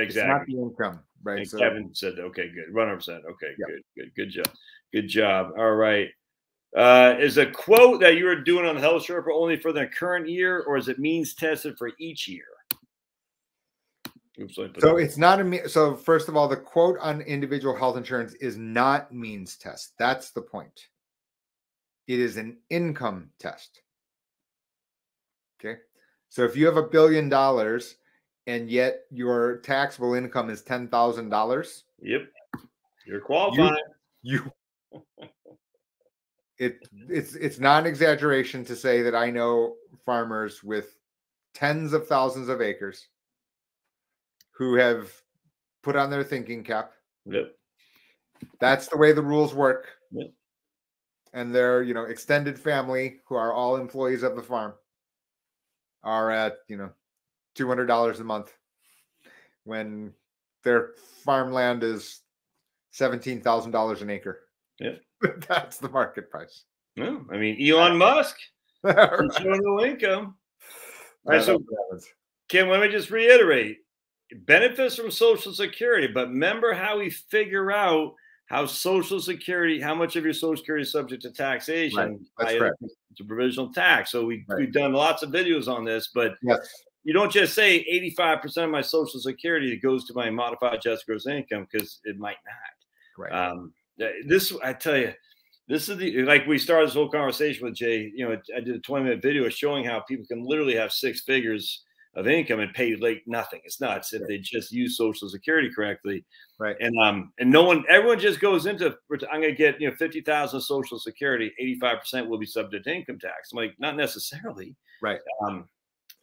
exactly. It's not the income, right? And So Kevin said, "Okay, good, one hundred percent. Okay, Yeah. good, good, good job, good job. All right." Uh, is a quote that you are doing on the Health Sherpa only for the current year, or is it means tested for each year? Oops, let me put So it's not a so first of all, the quote on individual health insurance is not means test. That's the point. It is an income test. Okay. So if you have a billion dollars and yet your taxable income is ten thousand dollars, Yep, you're qualified. you it it's it's not an exaggeration to say that I know farmers with tens of thousands of acres who have put on their thinking cap Yep. that's the way the rules work. Yep. And their, you know, extended family who are all employees of the farm are at, you know, two hundred dollars a month when their farmland is seventeen thousand dollars an acre. Yep. that's the market price. No, I mean Elon Musk Right. showing no income. All right, so. Kim, let me just reiterate: benefits from Social Security, but remember how we figure out how Social Security, how much of your Social Security is subject to taxation That's by correct. to provisional tax. So we Right. we've done lots of videos on this, but Yes. you don't just say 85% of my Social Security goes to my modified adjusted gross income because it might not. Right. Um, this, I tell you, this is the like we started this whole conversation with Jay. You know, I did a 20 minute video showing how people can literally have six figures of income and pay like nothing. It's nuts if they just use Social Security correctly. Right. And um, and no one, everyone just goes into. I'm going to get you know 50,000 Social Security. 85 percent will be subject to income tax. I'm like, not necessarily. Right. Um,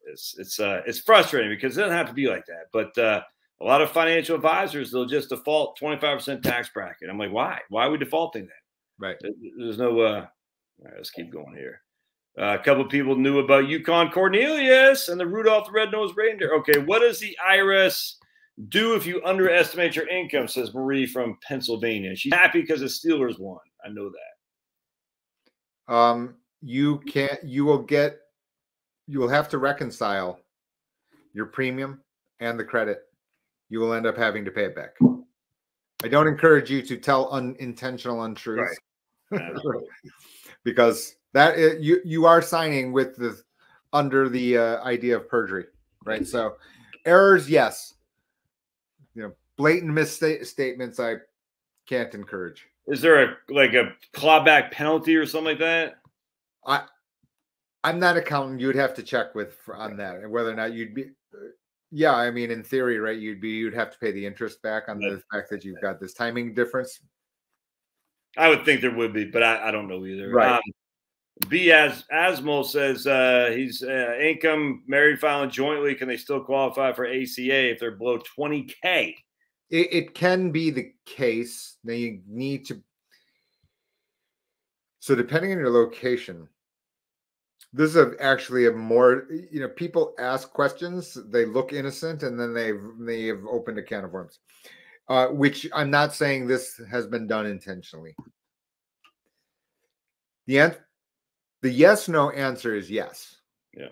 it's it's uh it's frustrating because it doesn't have to be like that, but uh a lot of financial advisors they'll just default 25% tax bracket. I'm like, why? Why are we defaulting that? Right. There's no uh All right, let's keep going here. Uh, a couple people knew about Yukon Cornelius and the Rudolph the Red-Nosed Reindeer. Okay, what does the IRS do if you underestimate your income? Says Marie from Pennsylvania. She's happy because the Steelers won. I know that. Um, you can't. You will get. You will have to reconcile your premium and the credit. You will end up having to pay it back. I don't encourage you to tell unintentional untruths. Right. because that is, you you are signing with the under the uh, idea of perjury, right? So errors, yes. You know, blatant misstatements, I can't encourage. Is there a like a clawback penalty or something like that? I I'm not accountant. You would have to check with on that and whether or not you'd be. Yeah, I mean, in theory, right? You'd be you'd have to pay the interest back on the fact that you've got this timing difference. I would think there would be, but I, I don't know either. Right. Um, B as Asmo says uh, he's uh, income married filing jointly. Can they still qualify for ACA if they're below 20k? It, it can be the case. They need to. So depending on your location, this is a, actually a more you know people ask questions. They look innocent, and then they've they have opened a can of worms. Uh, which I'm not saying this has been done intentionally. The answer the yes no answer is yes. Yeah.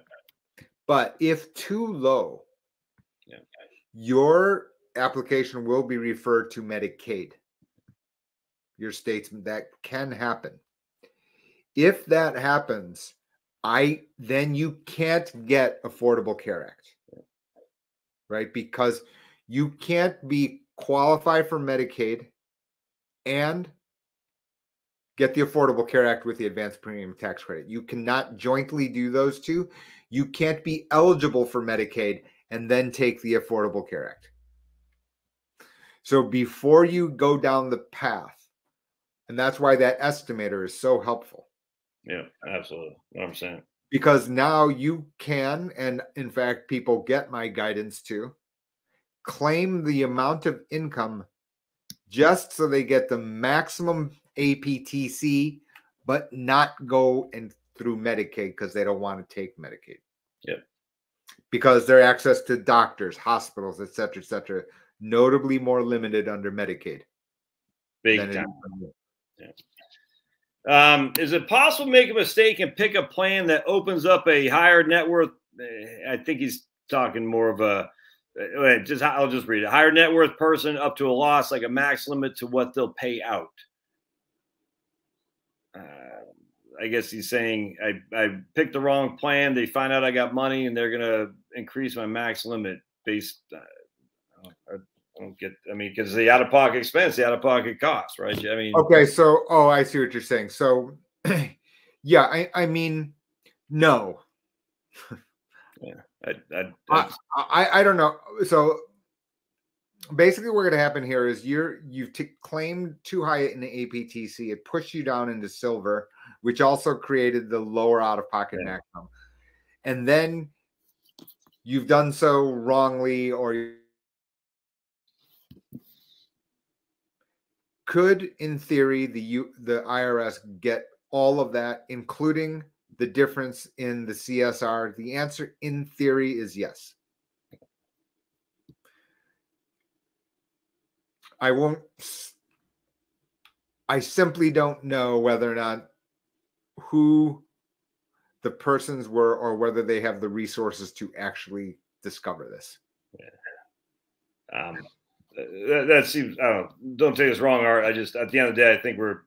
But if too low, yeah. your application will be referred to Medicaid. Your states that can happen. If that happens, I then you can't get Affordable Care Act. Right? Because you can't be qualified for Medicaid and get the Affordable Care Act with the advanced premium tax credit. You cannot jointly do those two. You can't be eligible for Medicaid and then take the Affordable Care Act. So before you go down the path, and that's why that estimator is so helpful. Yeah, absolutely. 100%. Because now you can, and in fact, people get my guidance to claim the amount of income just so they get the maximum APTC, but not go and through Medicaid because they don't want to take Medicaid. Yep. Because their access to doctors, hospitals, et cetera, et cetera, notably more limited under Medicaid. Big time. Yeah. Um, is it possible to make a mistake and pick a plan that opens up a higher net worth? Eh, I think he's talking more of a eh, just I'll just read it. Higher net worth person up to a loss, like a max limit to what they'll pay out. I guess he's saying I, I picked the wrong plan. They find out I got money and they're going to increase my max limit based. Uh, I don't get, I mean, because the out of pocket expense, the out of pocket cost, right? I mean, okay. So, oh, I see what you're saying. So, yeah, I, I mean, no. yeah. I, I, I, I, I don't know. So, basically what's going to happen here is you're you've t- claimed too high in the aptc it pushed you down into silver which also created the lower out of pocket yeah. maximum. And then you've done so wrongly or could in theory the U, the irs get all of that including the difference in the csr the answer in theory is yes I won't. I simply don't know whether or not who the persons were or whether they have the resources to actually discover this. Yeah. Um, that, that, seems. I don't. Don't take us wrong, Art. I just at the end of the day, I think we're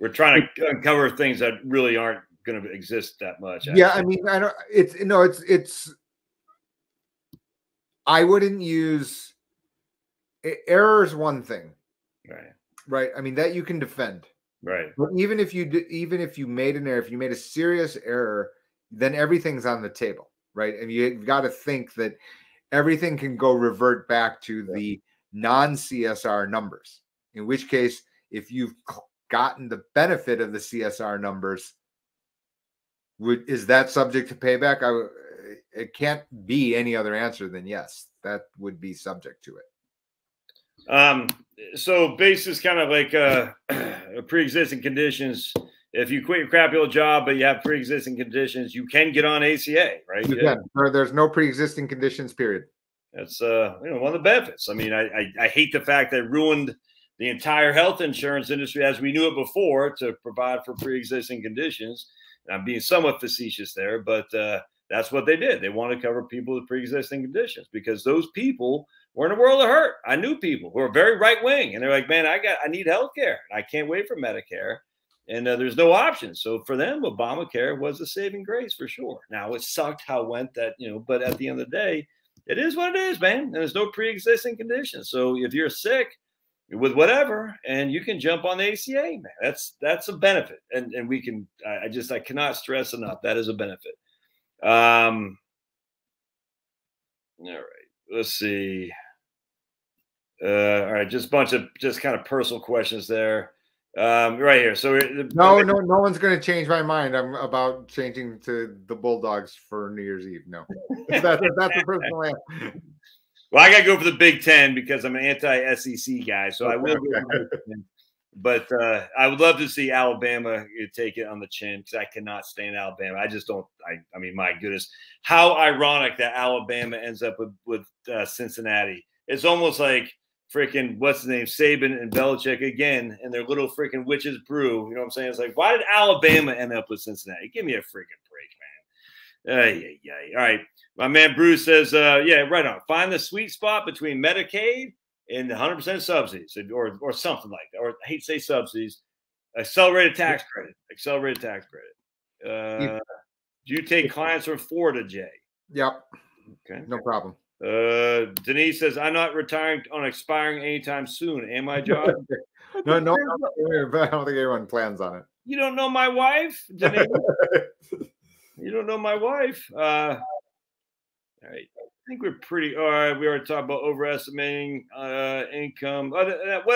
we're trying to uncover things that really aren't going to exist that much. Actually. Yeah, I mean, I don't. It's no, it's it's. I wouldn't use error is one thing. Right. Right? I mean that you can defend. Right. But even if you do, even if you made an error if you made a serious error then everything's on the table right? And you've got to think that everything can go revert back to the non csr numbers in which case if you've gotten the benefit of the csr numbers would is that subject to payback? I it can't be any other answer than yes that would be subject to it um, so basis kind of like uh, pre-existing conditions. if you quit your crappy old job but you have pre-existing conditions, you can get on ACA, right? You can. There's no pre-existing conditions. Period. That's uh, you know, one of the benefits. I mean, I, I, I hate the fact that ruined the entire health insurance industry as we knew it before to provide for pre-existing conditions. And I'm being somewhat facetious there, but uh, that's what they did. They wanted to cover people with pre-existing conditions because those people were in a world of hurt. I knew people who are very right wing, and they're like, "Man, I got, I need health care. I can't wait for Medicare." And uh, there's no options. So for them, Obamacare was a saving grace for sure. Now it sucked how it went that, you know, but at the end of the day, it is what it is, man. And there's no pre-existing conditions. So if you're sick with whatever, and you can jump on the ACA, man, that's that's a benefit. And and we can I just I cannot stress enough that is a benefit. Um all right, let's see. Uh, all right, just a bunch of just kind of personal questions there. Um, right here. So no, no, no one's going to change my mind. I'm about changing to the Bulldogs for New Year's Eve. No, that's that's a personal answer. Well, I got to go for the Big Ten because I'm an anti-SEC guy, so okay, I will. But uh, I would love to see Alabama take it on the chin because I cannot stand Alabama. I just don't. I, I mean, my goodness, how ironic that Alabama ends up with with uh, Cincinnati. It's almost like freaking what's the name Saban and Belichick again and their little freaking witches brew. You know what I'm saying? It's like why did Alabama end up with Cincinnati? Give me a freaking break, man. Uh, yeah, yeah. All right, my man Bruce says, uh, yeah, right on. Find the sweet spot between Medicaid and 100% subsidies, or or something like that. Or I hate to say subsidies, accelerated tax credit, accelerated tax credit. Uh, do you take clients from Florida, Jay? Yep. Okay. No problem. Uh, Denise says, I'm not retiring on expiring anytime soon. Am I, John? no, no, I don't think anyone plans on it. You don't know my wife, Denise? you don't know my wife. Uh, all right. I think we're pretty. All right. We already talked about overestimating uh, income. What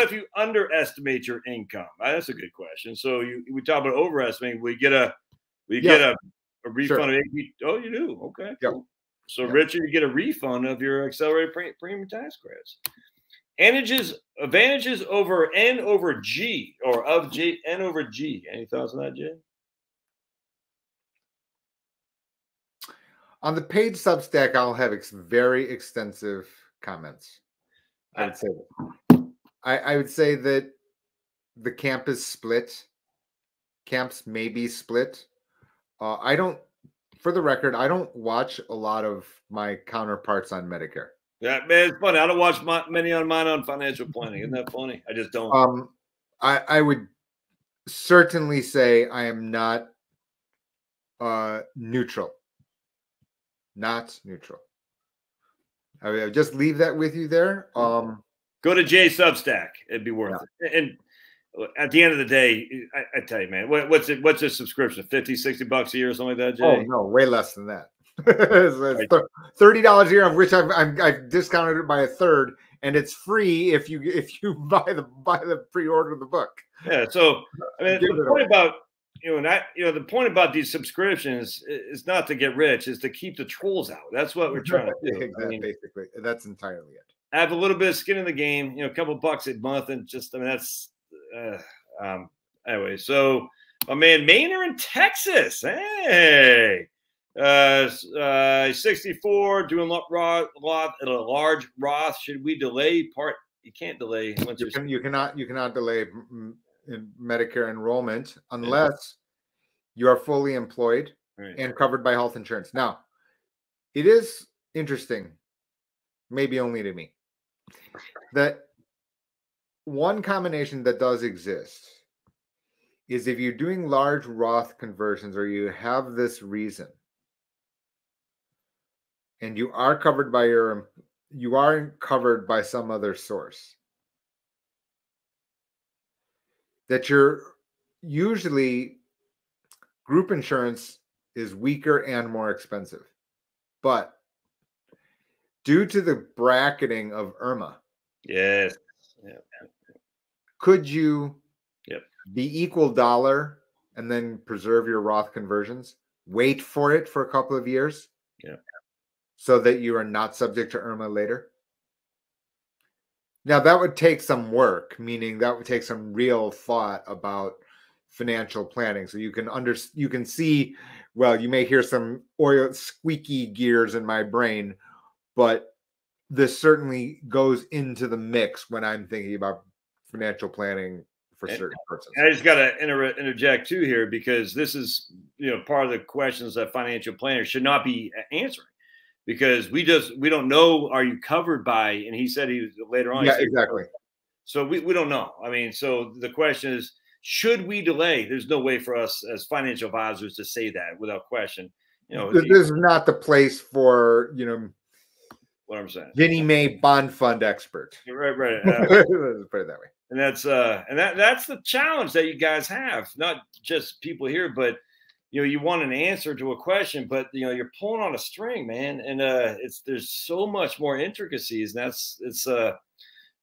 if you underestimate your income? Uh, that's a good question. So you we talk about overestimating. We get a we yeah. get a, a refund sure. Oh, you do. Okay. Yeah. Cool. So, yep. Richard, you get a refund of your accelerated pre- premium tax credits. Advantages, advantages over N over G or of G N over G. Any thoughts on that, Jay? On the paid Substack, I'll have ex- very extensive comments. I would say I, I would say that the camp is split. Camps may be split. Uh, I don't for the record, I don't watch a lot of my counterparts on Medicare. Yeah, man, it's funny. I don't watch my, many on mine on financial planning. Isn't that funny? I just don't. Um, I I would certainly say I am not uh neutral. Not neutral. I mean, just leave that with you there. Um, go to Jay Substack. It'd be worth yeah. it. And at the end of the day, I, I tell you, man, what, what's it? What's a subscription? 50, 60 bucks a year or something like that? Jay? Oh no, way less than that. Thirty dollars a year, of which I've, I've, I've discounted it by a third, and it's free if you if you buy the buy the pre-order of the book. Yeah. So I mean, the point about you know, not you know, the point about these subscriptions is not to get rich, is to keep the trolls out. That's what we're trying to do. exactly, I mean, basically, that's entirely it. I have a little bit of skin in the game, you know, a couple bucks a month, and just I mean, that's uh, um, anyway, so my man Maynard in Texas. Hey, uh, uh, 64 doing a lot, lot, lot a large Roth. Should we delay part? You can't delay. Once you, can, you cannot. You cannot delay in Medicare enrollment unless you are fully employed right. and covered by health insurance. Now, it is interesting, maybe only to me, that one combination that does exist is if you're doing large Roth conversions or you have this reason and you are covered by your you are covered by some other source that you're usually group insurance is weaker and more expensive. But due to the bracketing of IRMAA yes yeah. Could you yep. be equal dollar and then preserve your Roth conversions? Wait for it for a couple of years. Yeah. So that you are not subject to IRMAA later. Now that would take some work, meaning that would take some real thought about financial planning. So you can under you can see, well, you may hear some oil squeaky gears in my brain, but this certainly goes into the mix when I'm thinking about financial planning for And- certain persons. I just got to inter- interject too here because this is you know part of the questions that financial planners should not be answering because we just we don't know are you covered by and he said he was later on Yeah, said- exactly. so we, we don't know I mean so the question is should we delay there's no way for us as financial advisors to say that without question you know This is not the place for you know what I'm saying Ginnie Mae bond fund expert. right right uh, put it that way. and that's uh and that that's the challenge that you guys have not just people here but you know you want an answer to a question but you know you're pulling on a string man and uh it's there's so much more intricacies and that's it's uh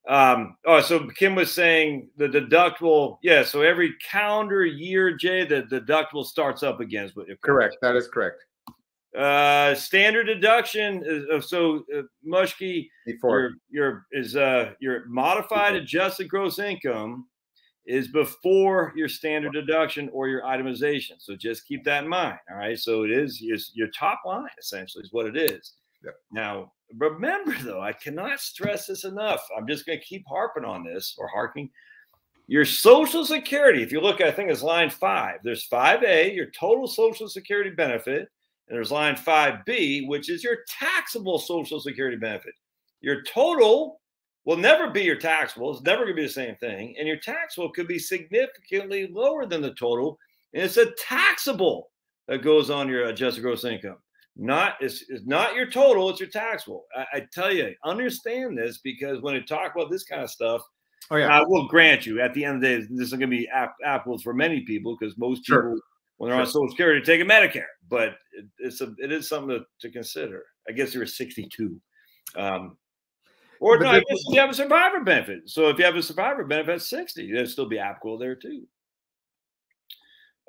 um oh so kim was saying the deductible yeah so every calendar year jay the deductible starts up again is what Correct. That is correct. Uh standard deduction is so uh, mushki Before your your is uh your modified adjusted gross income is before your standard deduction or your itemization. So just keep that in mind. All right. So it is your, your top line essentially is what it is. Yep. Now remember though, I cannot stress this enough. I'm just going to keep harping on this or harking. Your social security, if you look, I think it's line five. There's 5A, your total social security benefit, and there's line 5B, which is your taxable social security benefit. Your total will never be your taxable. It's never going to be the same thing. And your taxable could be significantly lower than the total. And it's a taxable that goes on your adjusted gross income. Not it's, it's not your total, it's your taxable. I, I tell you, understand this because when you talk about this kind of stuff, oh yeah. I will grant you at the end of the day, this is going to be ap- apples for many people because most Sure. people, when they're on Social Security, take a Medicare. But it, it's a it is something to, to consider. I guess you were 62. Um, or But no, I guess you have a survivor benefit. So if you have a survivor benefit at 60, that'd still be applicable there too.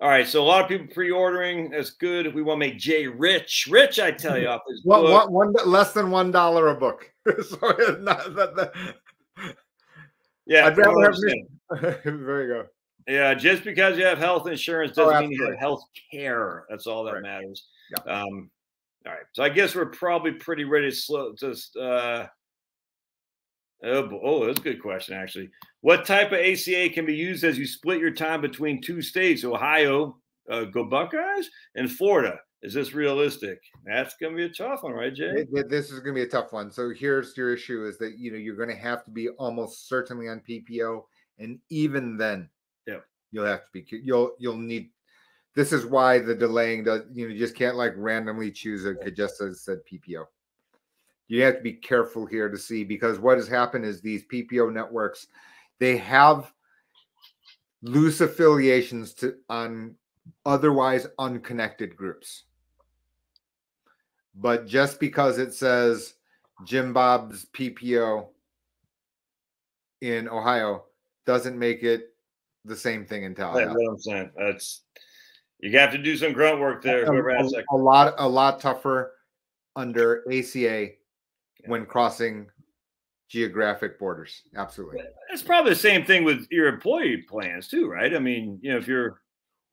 All right, so a lot of people pre-ordering. That's good. If we want to make Jay rich, rich, I tell you, off his What, book. one less than one dollar a book. so not that, that Yeah, I'd rather have there you go. Yeah, just because you have health insurance Oh, doesn't mean you have health care. That's all that Right. matters. Yeah. Um, all right. So I guess we're probably pretty ready to slow just uh oh, oh, that's a good question actually. What type of ACA can be used as you split your time between two states, Ohio, uh, go Buckeyes, and Florida? Is this realistic? That's gonna be a tough one, right, Jay? Th- th- This is going to be a tough one. So here's your issue: is that you know you're going to have to be almost certainly on PPO, and even then. You'll have to be. You'll you'll need. This is why the delaying does. You know, you just can't like randomly choose a just as said PPO. You have to be careful here to see because what has happened is these PPO networks, they have loose affiliations to on otherwise unconnected groups. But just because it says Jim Bob's PPO in Ohio doesn't make it the same thing in That's Tallahassee. what I'm saying. That's you have to do some grunt work there. A, Whoever has that a- a lot, a lot tougher under ACA when crossing geographic borders. Absolutely. It's probably the same thing with your employee plans too, right? I mean, you know, if you're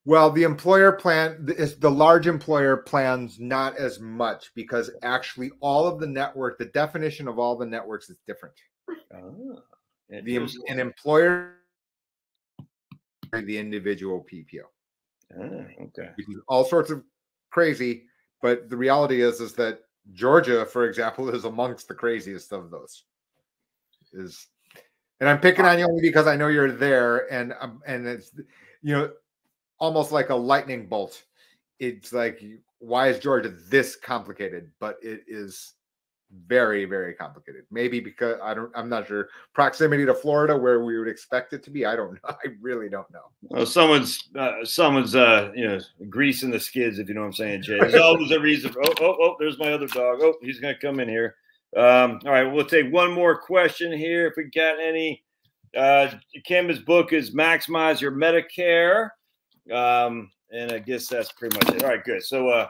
Well, the employer plan is the large employer plans not as much because actually all of the network, the definition of all the networks is different. oh, The an employer, the individual PPO. Ah, okay. all sorts of crazy. But the reality is, is that Georgia, for example, is amongst the craziest of those. Is, and I'm picking on you only because I know you're there, and um, and it's you know almost like a lightning bolt. It's like why is Georgia this complicated? But it is very very complicated. Maybe because I don't, I'm not sure proximity to Florida where we would expect it to be. I don't know. I really don't know. Well, someone's uh, someone's uh, you know greasing the skids, if you know what I'm saying, Jay. There's always a reason. For, oh, oh, oh, there's my other dog. Oh, he's gonna come in here. Um, all right, we'll take one more question here if we got any. Uh, Kim's book is Maximize Your Medicare. Um, and I guess that's pretty much it. All right, good. So uh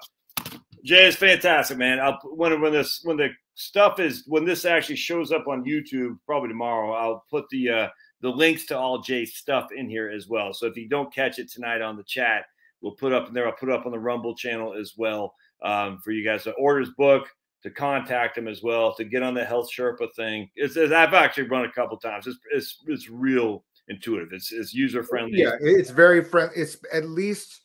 Jay is fantastic, man. I'll when when this when the stuff is when this actually shows up on YouTube, probably tomorrow, I'll put the uh the links to all Jay's stuff in here as well. So if you don't catch it tonight on the chat, we'll put up in there. I'll put up on the Rumble channel as well um, for you guys to order his book, to contact him as well, to get on the Health Sherpa thing. It's, it's I've actually run a couple times. It's it's, it's real intuitive. It's it's user friendly. Yeah, it's very friendly. It's at least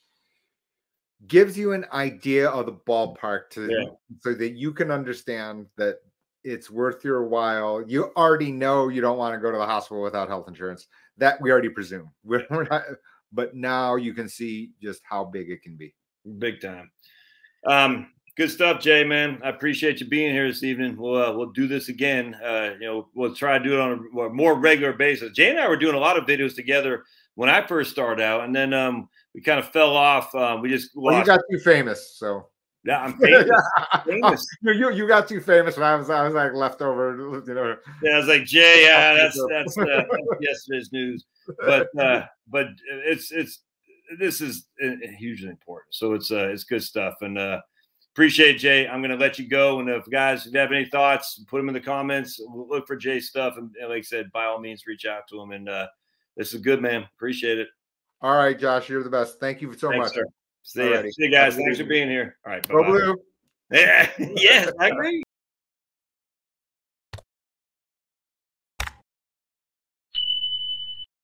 gives you an idea of the ballpark to Yeah. so that you can understand that it's worth your while. You already know you don't want to go to the hospital without health insurance. That we already presume. We're, we're not, but now you can see just how big it can be. big time. Um, good stuff, Jay. Man, I appreciate you being here this evening. We'll uh, we'll do this again. Uh, you know, we'll try to do it on a more- more regular basis. Jay and I were doing a lot of videos together when I first started out, and then um, we kind of fell off. Um, we just Well, you got too famous, so yeah, I'm famous. famous. you, you you got too famous when I was I was like leftover, you know. Yeah, I was like Jay. Yeah, that's that's uh, that's yesterday's news. But uh, but it's it's this is uh, hugely important. So it's uh, it's good stuff, and uh, appreciate it, Jay. I'm gonna let you go, and if guys if have any thoughts, put them in the comments. We'll look for Jay's stuff, and, and like I said, by all means, reach out to him. And uh, this is good, man. Appreciate it. All right, Josh, you're the best. Thank you so Thanks, much. sir. See. Alrighty. See you guys. Have a good Thanks for being here. All right. Go bye-bye. blue. Yeah, yes, I agree.